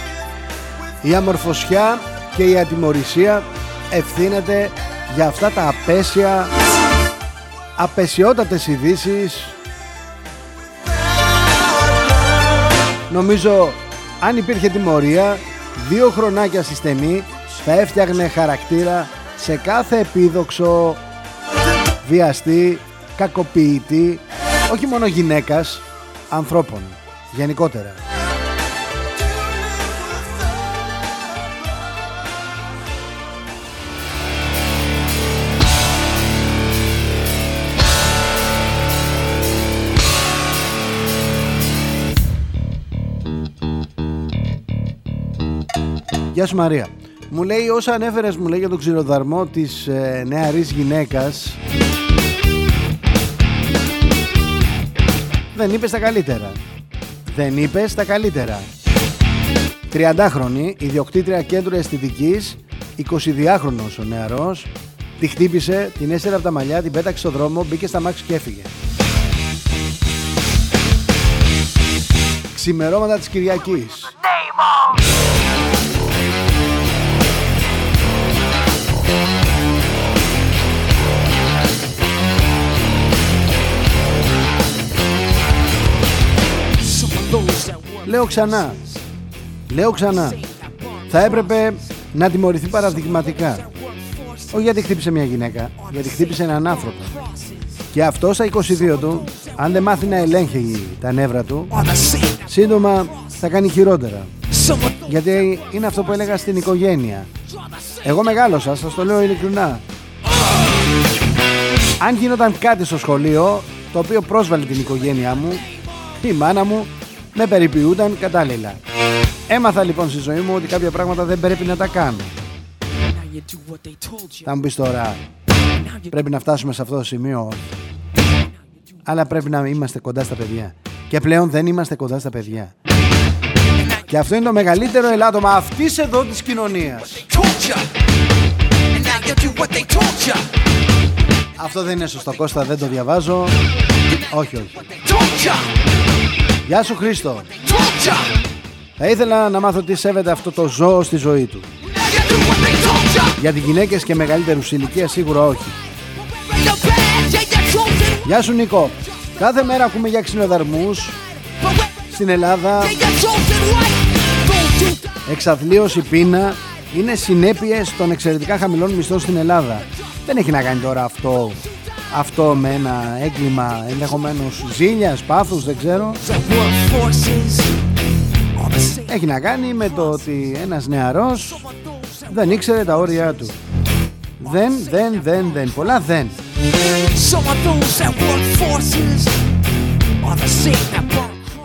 Η αμορφωσιά και η ατιμορρησία ευθύνεται για αυτά τα απέσια απεσιότατες ειδήσεις. Νομίζω αν υπήρχε τιμωρία δύο χρονάκια στη στενή θα έφτιαχνε χαρακτήρα σε κάθε επίδοξο βιαστή, κακοποιητή όχι μόνο γυναίκας ανθρώπων γενικότερα Γεια σου Μαρία. Μου λέει όσα ανέφερες μου λέει για τον ξηροδαρμό της ε, νεαρής γυναίκας. Δεν είπες τα καλύτερα. Δεν είπες τα καλύτερα. 30χρονη, ιδιοκτήτρια κέντρου αισθητικής 22χρονος ο νεαρός. Τη χτύπησε, την έστερε από τα μαλλιά, την πέταξε στο δρόμο, μπήκε στα μάξι και έφυγε. Ξημερώματα της Κυριακής Λέω ξανά. Λέω ξανά. Θα έπρεπε να τιμωρηθεί παραδειγματικά. Όχι γιατί χτύπησε μια γυναίκα, γιατί χτύπησε έναν άνθρωπο. Και αυτό στα 22 του, αν δεν μάθει να ελέγχει τα νεύρα του, σύντομα θα κάνει χειρότερα. Γιατί είναι αυτό που έλεγα στην οικογένεια. Εγώ μεγάλωσα, σας το λέω ειλικρινά. Αν γίνονταν κάτι στο σχολείο, το οποίο πρόσβαλε την οικογένειά μου, η μάνα μου με περιποιούνταν κατάλληλα. Έμαθα λοιπόν στη ζωή μου ότι κάποια πράγματα δεν πρέπει να τα κάνω. Θα μου πεις τώρα, πρέπει να φτάσουμε σε αυτό το σημείο, αλλά πρέπει να είμαστε κοντά στα παιδιά. Και πλέον δεν είμαστε κοντά στα παιδιά. Και αυτό είναι το μεγαλύτερο ελάττωμα αυτής εδώ της κοινωνίας. Αυτό δεν είναι σωστό Κώστα, δεν το διαβάζω. Όχι, όχι. Γεια σου Χρήστο. Θα ήθελα να μάθω τι σέβεται αυτό το ζώο στη ζωή του. Για τις γυναίκες και μεγαλύτερους ηλικία σίγουρα όχι. Γεια σου Νίκο. Κάθε μέρα ακούμε για ξυνοδαρμούς στην Ελλάδα. Εξαθλίωση, πείνα είναι συνέπειες των εξαιρετικά χαμηλών μισθών στην Ελλάδα. Δεν έχει να κάνει τώρα αυτό αυτό με ένα έγκλημα ενδεχομένως ζήλιας, πάθους, δεν ξέρω. Έχει να κάνει με το ότι ένας νεαρός δεν ήξερε τα όρια του. Δεν, δεν, δεν, δεν, πολλά δεν.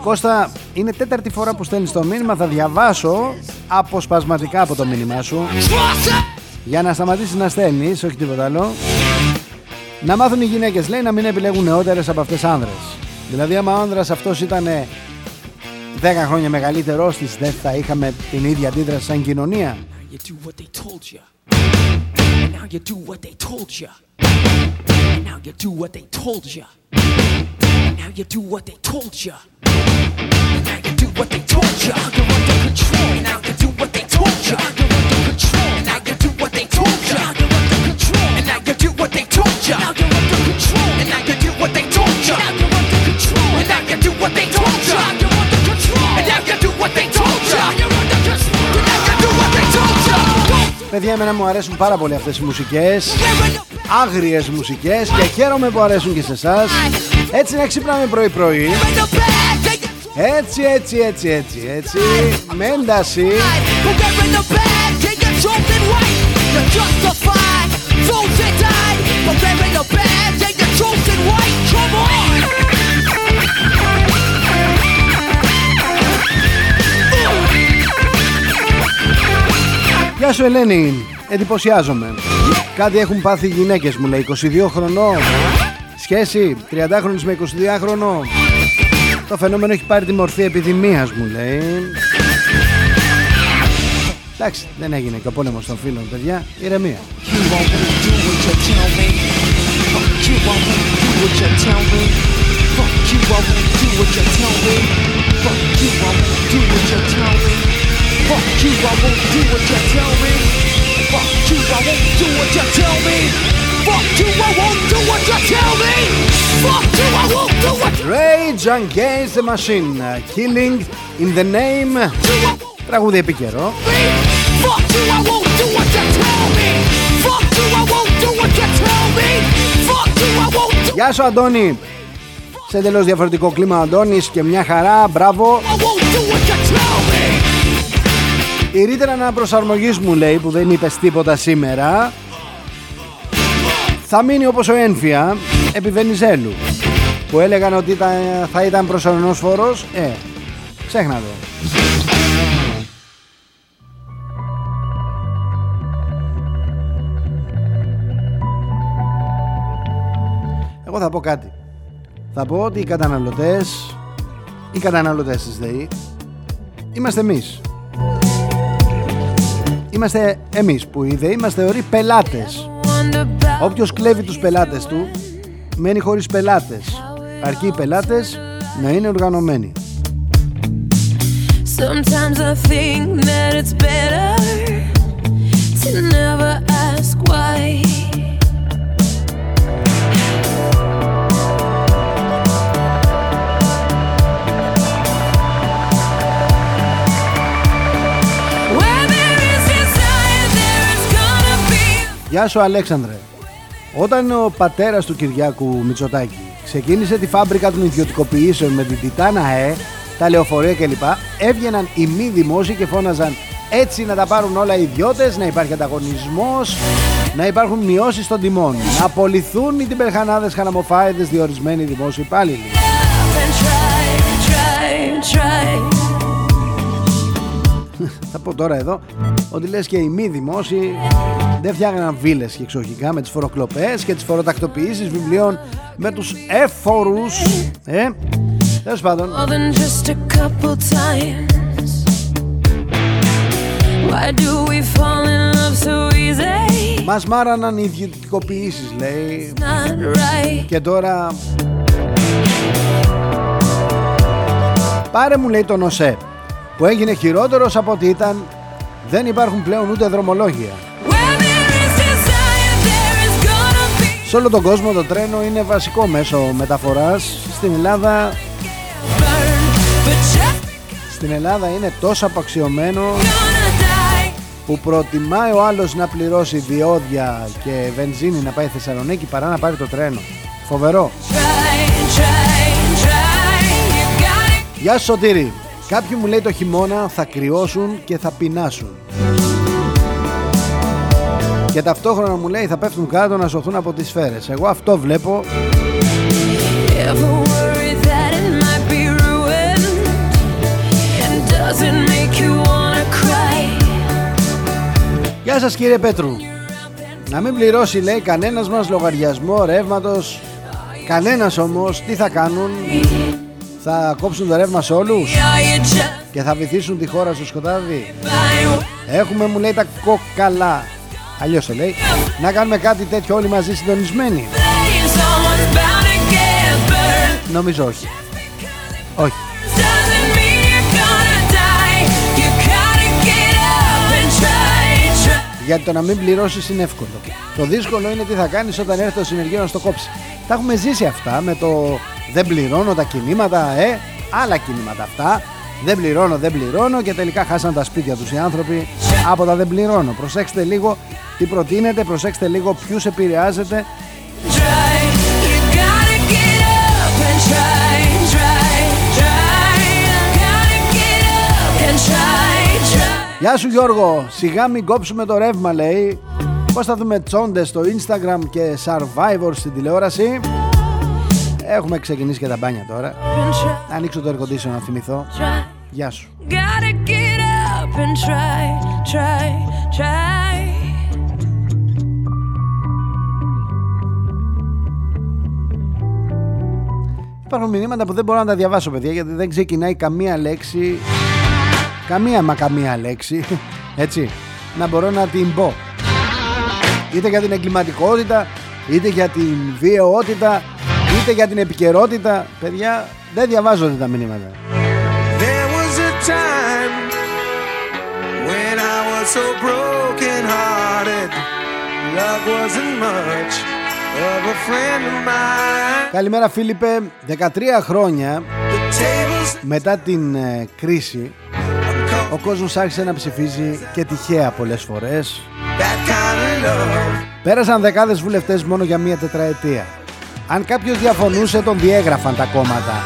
Κώστα, είναι τέταρτη φορά που στέλνεις το μήνυμα, θα διαβάσω αποσπασματικά από το μήνυμά σου για να σταματήσεις να στέλνεις, όχι τίποτα άλλο. Να μάθουν οι γυναίκες, λέει, να μην επιλέγουν νεότερες από αυτές άνδρες. Δηλαδή, άμα ο άνδρας αυτός ήταν 10 χρόνια μεγαλύτερος της, δεν θα είχαμε την ίδια αντίδραση σαν κοινωνία. Παιδιά, εμένα μου αρέσουν πάρα πολύ αυτές οι μουσικές. Άγριες μουσικές Και χαίρομαι που αρέσουν και σε εσάς. Έτσι να ξυπνάμε πρωί πρωί Έτσι, έτσι, έτσι, έτσι, έτσι. Με ένταση Γεια σου Ελένη, εντυπωσιάζομαι. Κάτι έχουν πάθει οι γυναίκες μου λέει, 22 χρονών. Σχέση 30χρονης με 22χρονο. Το φαινόμενο έχει πάρει τη μορφή επιδημίας μου λέει. Εντάξει, δεν έγινε και ο πόλεμος των φίλων, παιδιά. Ηρεμία. Fuck you, I won't do what you tell me. Fuck you, I won't do what you tell me. Fuck you, I won't do what you tell me. Fuck you, I won't do what you tell me. Fuck you, I won't do what you Rage Against the Machine Killing in the Name Τραγούδι επίκαιρο me. Fuck you, I won't do what you tell me. Fuck you, Γεια σου Αντώνη. Σε εντελώς διαφορετικό κλίμα ο Αντώνης και μια χαρά, μπράβο. I won't do what you tell me. Η ρήτρα αναπροσαρμογής μου λέει που δεν είπες τίποτα σήμερα Θα μείνει όπως ο Ένφια επί Βενιζέλου Που έλεγαν ότι ήταν, θα ήταν προσωρινός φόρος. Ε, ξέχνα το Εγώ θα πω κάτι. Θα πω ότι οι καταναλωτές Οι καταναλωτές της ΔΕΗ Είμαστε εμείς. Είμαστε εμείς που οι ΔΕΗ μας θεωρεί πελάτες. Όποιος κλέβει τους πελάτες του Μένει χωρίς πελάτες. Αρκεί οι πελάτες να είναι οργανωμένοι. Sometimes I think that it's better to never ask why. Γεια σου Αλέξανδρε Όταν ο πατέρας του Κυριάκου Μητσοτάκη ξεκίνησε τη φάμπρικα των ιδιωτικοποιήσεων με την Τιτάνα ΕΕ, τα λεωφορεία κλπ. Έβγαιναν οι μη δημόσιοι και φώναζαν έτσι να τα πάρουν όλα οι ιδιώτες, να υπάρχει ανταγωνισμός, να υπάρχουν μειώσεις των τιμών, να απολυθούν οι τυμπερχανάδες χαναμοφάιδες διορισμένοι δημόσιοι υπάλληλοι. And try, try, try. Θα πω τώρα εδώ ότι λες και οι μη δημόσιοι δεν φτιάχναν βίλες και εξοχικά με τις φοροκλοπές και τις φοροτακτοποιήσεις βιβλίων με τους έφορους. Ε, τέλος πάντων. more than just a couple times. Why do we fall in love so easy? Μας μάραναν οι ιδιωτικοποιήσεις λέει Not right. και τώρα πάρε μου λέει τον ΟΣΕ που έγινε χειρότερος από ό,τι ήταν δεν υπάρχουν πλέον ούτε δρομολόγια. Where there is desire, there is gonna be Σε όλο τον κόσμο το τρένο είναι βασικό μέσο μεταφοράς. Στην Ελλάδα, burn. But just στην Ελλάδα είναι τόσο απαξιωμένο gonna die. που προτιμάει ο άλλος να πληρώσει διόδια και βενζίνη να πάει Θεσσαλονίκη παρά να πάρει το τρένο. Φοβερό. Try, try, try. You got it. Γεια σου Σωτήρη. Κάποιοι μου λέει το χειμώνα θα κρυώσουν και θα πεινάσουν. Και ταυτόχρονα μου λέει θα πέφτουν κάτω να σωθούν από τις σφαίρες. Εγώ αυτό βλέπω Ever worry that it might be ruined? And does it make you wanna cry? Γεια σας κύριε Πέτρου Να μην πληρώσει λέει κανένας μας λογαριασμό ρεύματος Κανένας όμως τι θα κάνουν; Θα κόψουν το ρεύμα σε όλους Are you just Και θα βυθίσουν τη χώρα στο σκοτάδι by Έχουμε μου λέει τα κοκαλά Αλλιώς το λέει Να κάνουμε κάτι τέτοιο όλοι μαζί συντονισμένοι playing? Someone's bound to get burned. Νομίζω όχι Όχι Doesn't mean you're gonna die. You gotta get up and try, try. Γιατί το να μην πληρώσεις είναι εύκολο. Το δύσκολο είναι τι θα κάνεις όταν έρθει το συνεργείο να στο κόψει. Τα έχουμε ζήσει αυτά με το δεν πληρώνω τα κινήματα, ε, άλλα κινήματα αυτά. Δεν πληρώνω, δεν πληρώνω και τελικά χάσαν τα σπίτια τους οι άνθρωποι από τα δεν πληρώνω. Προσέξτε λίγο τι προτείνετε, προσέξτε λίγο ποιους επηρεάζετε. Try. You gotta get up and try, try, try. You gotta get up and try, try. Γεια σου Γιώργο, σιγά μην κόψουμε το ρεύμα λέει. Πώς θα δούμε τσόντες στο Instagram και Survivor στην τηλεόραση. Έχουμε ξεκινήσει και τα μπάνια τώρα. And try, Να ανοίξω το air conditioner να θυμηθώ. try. Γεια σου. Gotta get up and try, try, try. Υπάρχουν μηνύματα που δεν μπορώ να τα διαβάσω, παιδιά, γιατί δεν ξεκινάει καμία λέξη. Καμία μα καμία λέξη. Έτσι. Να μπορώ να την πω. Είτε για την εγκληματικότητα, είτε για την βιαιότητα, είτε για την επικαιρότητα. Παιδιά, δεν διαβάζονται τα μηνύματα. There was a time so broken hearted. Love wasn't much of a friend of mine. Καλημέρα Φίλιππε, 13 χρόνια The tables μετά την ε, κρίση ο κόσμος άρχισε να ψηφίζει και τυχαία πολλές φορές. that kind of love. Πέρασαν δεκάδες βουλευτές μόνο για μία τετραετία. Αν κάποιος διαφωνούσε τον διέγραφαν τα κόμματα.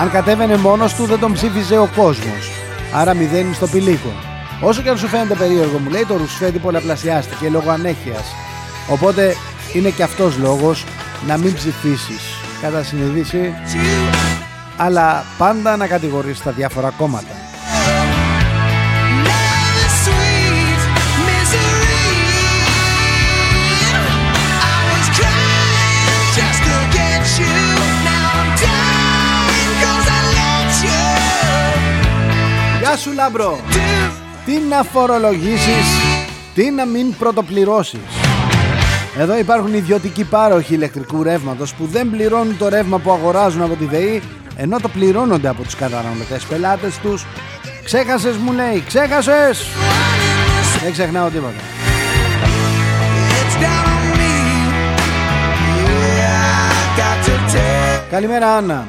Αν κατέβαινε μόνος του δεν τον ψήφιζε ο κόσμος. Άρα μηδένει στο πηλίκο. Όσο και αν σου φαίνεται περίεργο μου λέει το ρουσφέτη πολλαπλασιάστηκε λόγω ανέχειας. Οπότε είναι και αυτός λόγος να μην ψηφίσεις. Κατά συνειδήση αλλά πάντα να κατηγορείς τα διάφορα κόμματα. Γεια σου Λάμπρο! Τι να φορολογήσεις, τι να μην πρωτοπληρώσεις. Εδώ υπάρχουν ιδιωτικοί πάροχοι ηλεκτρικού ρεύματος που δεν πληρώνουν το ρεύμα που αγοράζουν από τη ΔΕΗ ενώ το πληρώνονται από τους καταναλωτές πελάτες τους. Ξέχασες μου λέει, ξέχασες! Δεν ξεχνάω τίποτα. It's down on me. Yeah, I got to tell. Καλημέρα Άννα.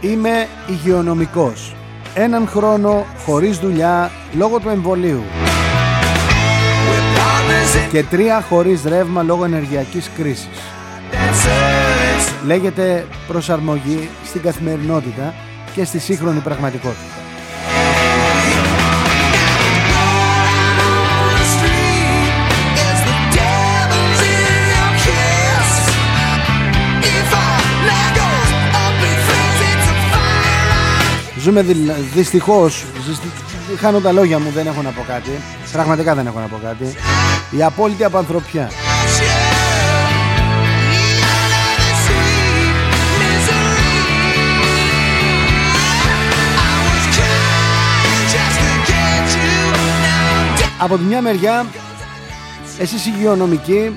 Είμαι υγειονομικός. Έναν χρόνο χωρίς δουλειά λόγω του εμβολίου. We're partners in Και τρία χωρίς ρεύμα λόγω ενεργειακής κρίσης. dancers. Λέγεται προσαρμογή στην καθημερινότητα και στη σύγχρονη πραγματικότητα. Ζούμε δηλ... δυστυχώς, ζυσ- χάνω τα λόγια μου, δεν έχω να πω κάτι. Πραγματικά δεν έχω να πω κάτι. Η απόλυτη απανθρωπιά. Από τη μια μεριά, εσείς υγειονομικοί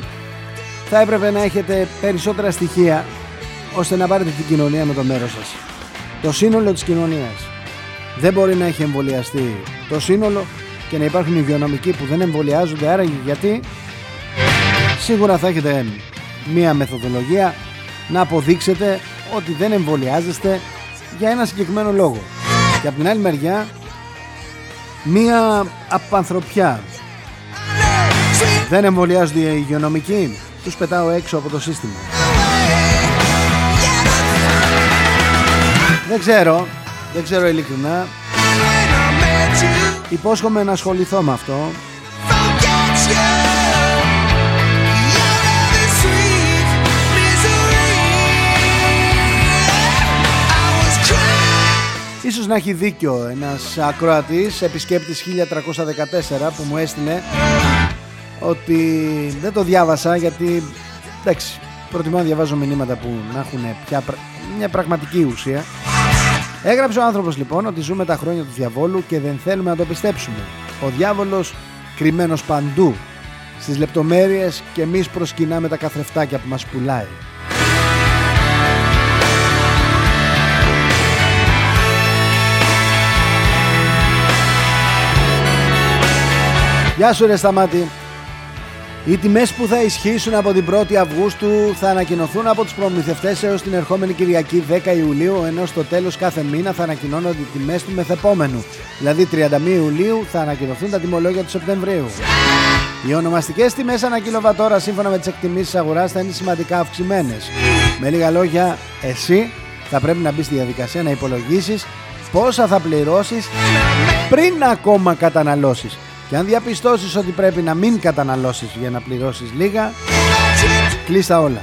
θα έπρεπε να έχετε περισσότερα στοιχεία ώστε να πάρετε την κοινωνία με το μέρος σας. Το σύνολο της κοινωνίας δεν μπορεί να έχει εμβολιαστεί το σύνολο και να υπάρχουν υγειονομικοί που δεν εμβολιάζονται άρα γιατί σίγουρα θα έχετε μία μεθοδολογία να αποδείξετε ότι δεν εμβολιάζεστε για ένα συγκεκριμένο λόγο. Και από την άλλη μεριά μία απανθρωπιά δεν εμβολιάζονται οι υγειονομικοί τους πετάω έξω από το σύστημα. Δεν ξέρω, δεν ξέρω ειλικρινά. Υπόσχομαι να ασχοληθώ με αυτό. Ίσως να έχει δίκιο ένας ακροατής, επισκέπτης 1314 που μου έστειλε ότι δεν το διάβασα γιατί εντάξει, προτιμώ να διαβάζω μηνύματα που να έχουν πια πρα- μια πραγματική ουσία. Έγραψε ο άνθρωπος λοιπόν ότι ζούμε τα χρόνια του διαβόλου και δεν θέλουμε να το πιστέψουμε. Ο διάβολος κρυμμένος παντού, στις λεπτομέρειες και εμείς προσκυνάμε τα καθρεφτάκια που μας πουλάει. Γεια σου ρε Σταμάτη. Οι τιμές που θα ισχύσουν από την 1η Αυγούστου θα ανακοινωθούν από τους προμηθευτές έως την ερχόμενη Κυριακή 10 Ιουλίου ενώ στο τέλος κάθε μήνα θα ανακοινώνονται οι τιμές του μεθεπόμενου. Δηλαδή 31 Ιουλίου θα ανακοινωθούν τα τιμολόγια του Σεπτεμβρίου. Οι ονομαστικές τιμές ανά κιλοβατόρα σύμφωνα με τις εκτιμήσεις αγοράς θα είναι σημαντικά αυξημένες. Με λίγα λόγια, εσύ θα πρέπει να μπεις στη διαδικασία να υπολογίσεις πόσα θα πληρώσεις πριν ακόμα καταναλώσεις. Και αν διαπιστώσεις ότι πρέπει να μην καταναλώσεις για να πληρώσεις λίγα, κλείστα όλα.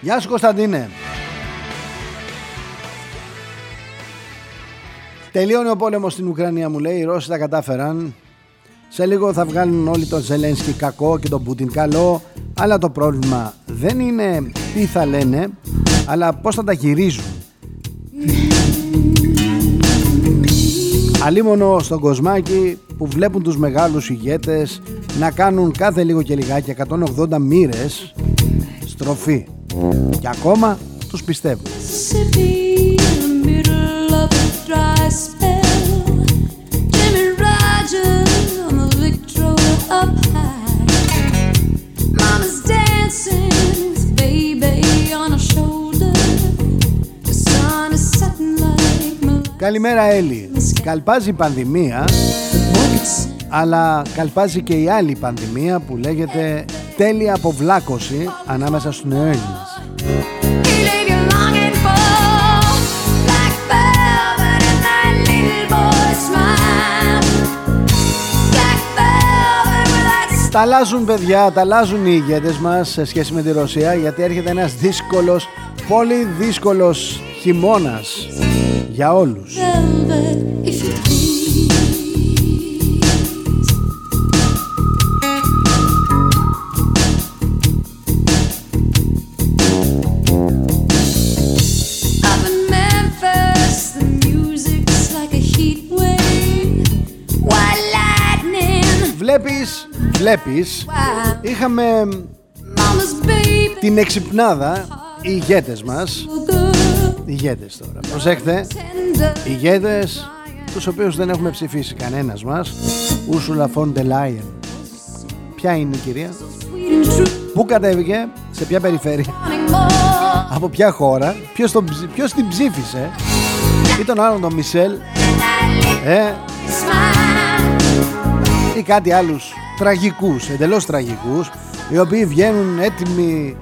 Γεια σου Κωνσταντίνε. Τελείωνε ο πόλεμος στην Ουκρανία μου λέει, οι Ρώσοι τα κατάφεραν. Σε λίγο θα βγάλουν όλοι τον Ζελένσκι κακό και τον Πούτιν καλό, αλλά το πρόβλημα δεν είναι τι θα λένε, αλλά πώς θα τα γυρίζουν. Αλίμονο στον κοσμάκι που βλέπουν τους μεγάλους ηγέτες να κάνουν κάθε λίγο και λιγάκι 180 μοίρες στροφή. Και ακόμα τους πιστεύουν. Καλημέρα Έλλη. Καλπάζει η πανδημία, αλλά καλπάζει και η άλλη πανδημία που λέγεται τέλεια αποβλάκωση ανάμεσα στους νεοέλληνες. Τα αλλάζουν παιδιά, τα αλλάζουν οι ηγέτες μας σε σχέση με τη Ρωσία γιατί έρχεται ένας δύσκολος, πολύ δύσκολος χειμώνας για όλους. Βλέπεις, βλέπεις, wow. είχαμε Mama's baby, την εξυπνάδα, οι ηγέτες μας, good, ηγέτες τώρα, προσέχτε, tender. ηγέτες τους οποίους δεν έχουμε ψηφίσει κανένας μας, Ursula von der Leyen. Ποια είναι η κυρία, Sweet and true, πού κατέβηκε, σε ποια περιφέρεια, wanting more. από ποια χώρα, ποιος, τον, ψη- ποιος την ψήφισε; Ή τον άλλον τον Μισελ, ε, Smile. ή κάτι άλλους; Τραγικούς, εντελώς τραγικούς, οι οποίοι βγαίνουν έτοιμοι,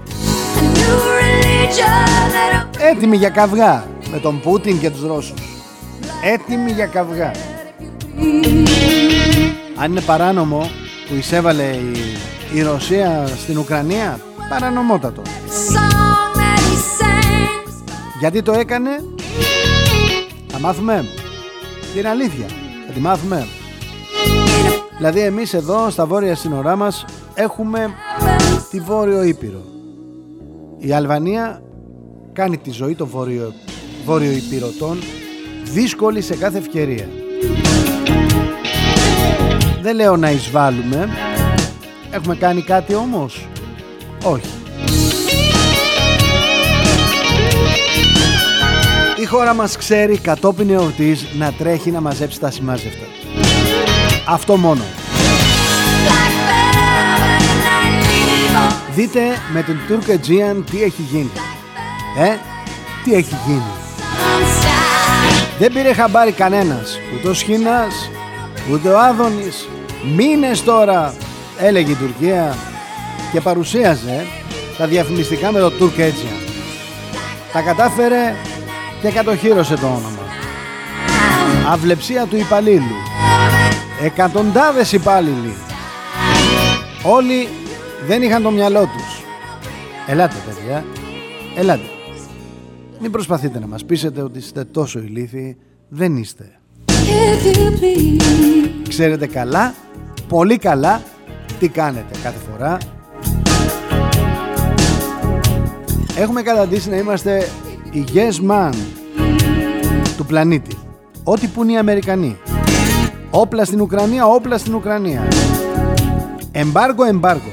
A new religion that έτοιμοι για καυγά με τον Πούτιν και τους Ρώσους. Έτοιμοι για καυγά. Αν είναι παράνομο που εισέβαλε η, η Ρωσία στην Ουκρανία, παρανομότατο. song that he sang. Γιατί το έκανε, θα μάθουμε την αλήθεια. Θα τη μάθουμε. Δηλαδή εμείς εδώ στα βόρεια σύνορά μας έχουμε τη Βόρειο Ήπειρο. Η Αλβανία κάνει τη ζωή των Βόρειο, βόρειο Ήπειρωτών δύσκολη σε κάθε ευκαιρία. Δεν λέω να εισβάλλουμε. Έχουμε κάνει κάτι όμως; Όχι. Η χώρα μας ξέρει κατόπιν εορτής να τρέχει να μαζέψει τα σημάζευτα. Αυτό μόνο. Δείτε με την Turk Aegean τι έχει γίνει. Ε, τι έχει γίνει. Δεν πήρε χαμπάρι κανένας, ούτε ο Σχοινάς, ούτε ο Άδωνης. Μήνες τώρα έλεγε η Τουρκία και παρουσίαζε τα διαφημιστικά με το Turk Aegean. Τα κατάφερε και κατοχύρωσε το όνομα. Αυλεψία του υπαλλήλου. Εκατοντάδες υπάλληλοι. Όλοι δεν είχαν το μυαλό τους. Ελάτε παιδιά, ελάτε. Μην προσπαθείτε να μας πείσετε ότι είστε τόσο ηλίθιοι. Δεν είστε. If you please. Ξέρετε καλά, πολύ καλά, τι κάνετε κάθε φορά. Έχουμε καταντήσει να είμαστε οι yes man του πλανήτη. Ό,τι που είναι οι Αμερικανοί. Όπλα στην Ουκρανία, όπλα στην Ουκρανία. Εμπάργο, εμπάργο.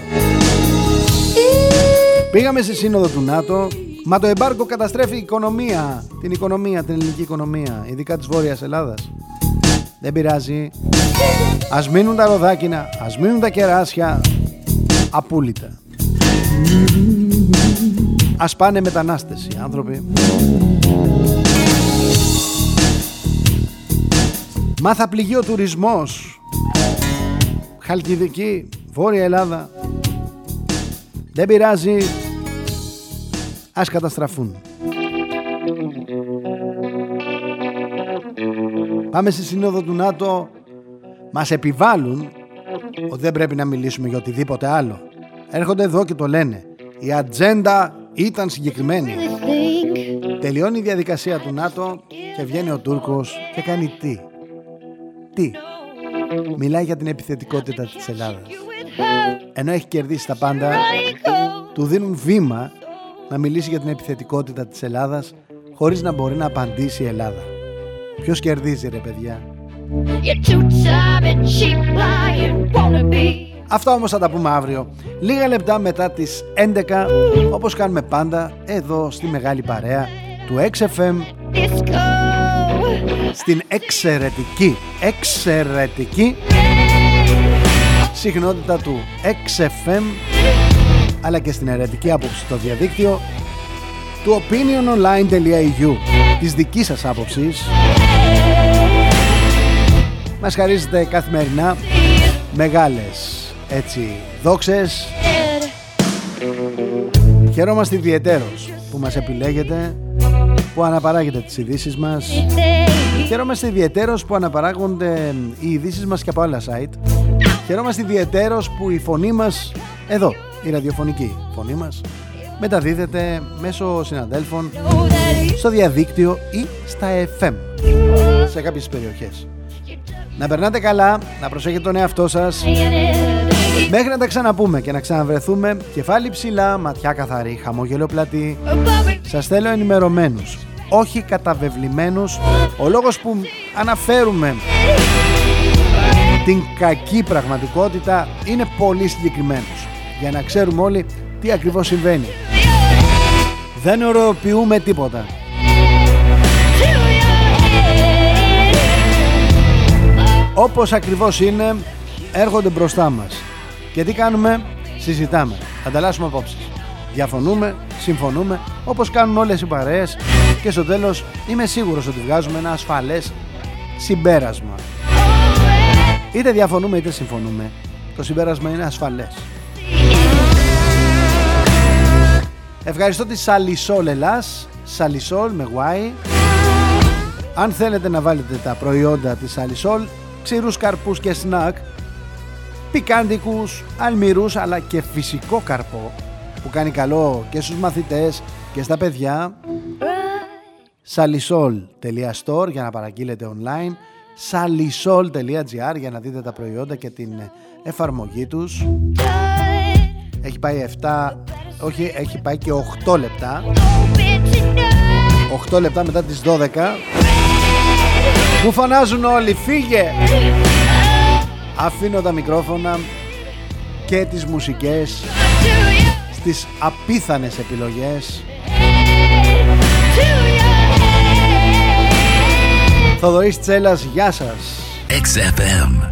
Πήγαμε στη σύνοδο του ΝΑΤΟ, μα το εμπάργο καταστρέφει η οικονομία, την οικονομία, την ελληνική οικονομία, ειδικά της Βόρειας Ελλάδας. Δεν πειράζει. Ας μείνουν τα ροδάκινα, ας μείνουν τα κεράσια, απούλητα. Ας πάνε μετανάστες οι άνθρωποι. Μα θα πληγεί ο τουρισμός. Χαλκιδική, Βόρεια Ελλάδα. Δεν πειράζει. Ας καταστραφούν. Πάμε στη σύνοδο του ΝΑΤΟ. Μας επιβάλλουν ότι δεν πρέπει να μιλήσουμε για οτιδήποτε άλλο. Έρχονται εδώ και το λένε. Η ατζέντα ήταν συγκεκριμένη. Τελειώνει η διαδικασία του ΝΑΤΟ και βγαίνει ο Τούρκος και κάνει τι; Τι; Μιλάει για την επιθετικότητα της Ελλάδας. Ενώ έχει κερδίσει τα πάντα, του δίνουν βήμα να μιλήσει για την επιθετικότητα της Ελλάδας χωρίς να μπορεί να απαντήσει η Ελλάδα. Ποιος κερδίζει ρε παιδιά; You're too time and cheap lying wannabe. Αυτά όμως θα τα πούμε αύριο. Λίγα λεπτά μετά τις 11, όπως κάνουμε πάντα, εδώ στη μεγάλη παρέα του XFM, Disco. Στην εξαιρετική, εξαιρετική συχνότητα του XFM, αλλά και στην αιρετική άποψη στο διαδίκτυο του opiniononline.eu της δικής σας άποψης. Μας χαρίζετε καθημερινά μεγάλες έτσι δόξες. Χαιρόμαστε ιδιαιτέρως που μας επιλέγετε που αναπαράγετε τις ειδήσεις μας. Χαιρόμαστε ιδιαιτέρως που αναπαράγονται οι ειδήσεις μας και από άλλα site. Χαιρόμαστε ιδιαιτέρως που η φωνή μας εδώ, η ραδιοφωνική φωνή μας μεταδίδεται μέσω συναδέλφων στο διαδίκτυο ή στα FM σε κάποιες περιοχές. Να περνάτε καλά, να προσέχετε τον εαυτό σας Μέχρι να τα ξαναπούμε και να ξαναβρεθούμε Κεφάλι ψηλά, ματιά καθαρή, χαμόγελο πλατή. Σας θέλω ενημερωμένους Όχι καταβεβλημένους. Ο λόγος που αναφέρουμε Την κακή πραγματικότητα Είναι πολύ συγκεκριμένος Για να ξέρουμε όλοι τι ακριβώς συμβαίνει. Δεν ωρεοποιούμε τίποτα. Όπως ακριβώς είναι έρχονται μπροστά μας και τι κάνουμε; Συζητάμε. Ανταλλάσσουμε απόψεις. Διαφωνούμε, συμφωνούμε όπως κάνουν όλες οι παρέες. Και στο τέλος είμαι σίγουρος ότι βγάζουμε ένα ασφαλές συμπέρασμα. Είτε διαφωνούμε είτε συμφωνούμε το συμπέρασμα είναι ασφαλές. Ευχαριστώ τη Σαλισόλ Ελλάς. Σαλισόλ με Y. Αν θέλετε να βάλετε τα προϊόντα της Σαλισόλ ξηρούς καρπούς και σνακ πικάντικους, αλμυρούς αλλά και φυσικό καρπό που κάνει καλό και στους μαθητές και στα παιδιά. Salisol.store για να παραγγείλετε online. Salisol.gr για να δείτε τα προϊόντα και την εφαρμογή τους. Έχει πάει 7 όχι έχει πάει και 8 λεπτά. 8 λεπτά μετά τις 12 μου φωνάζουν όλοι φύγε Αφήνω τα μικρόφωνα και τις μουσικές στις απίθανες επιλογές Θοδωρής Τσέλας, γεια σας XFM.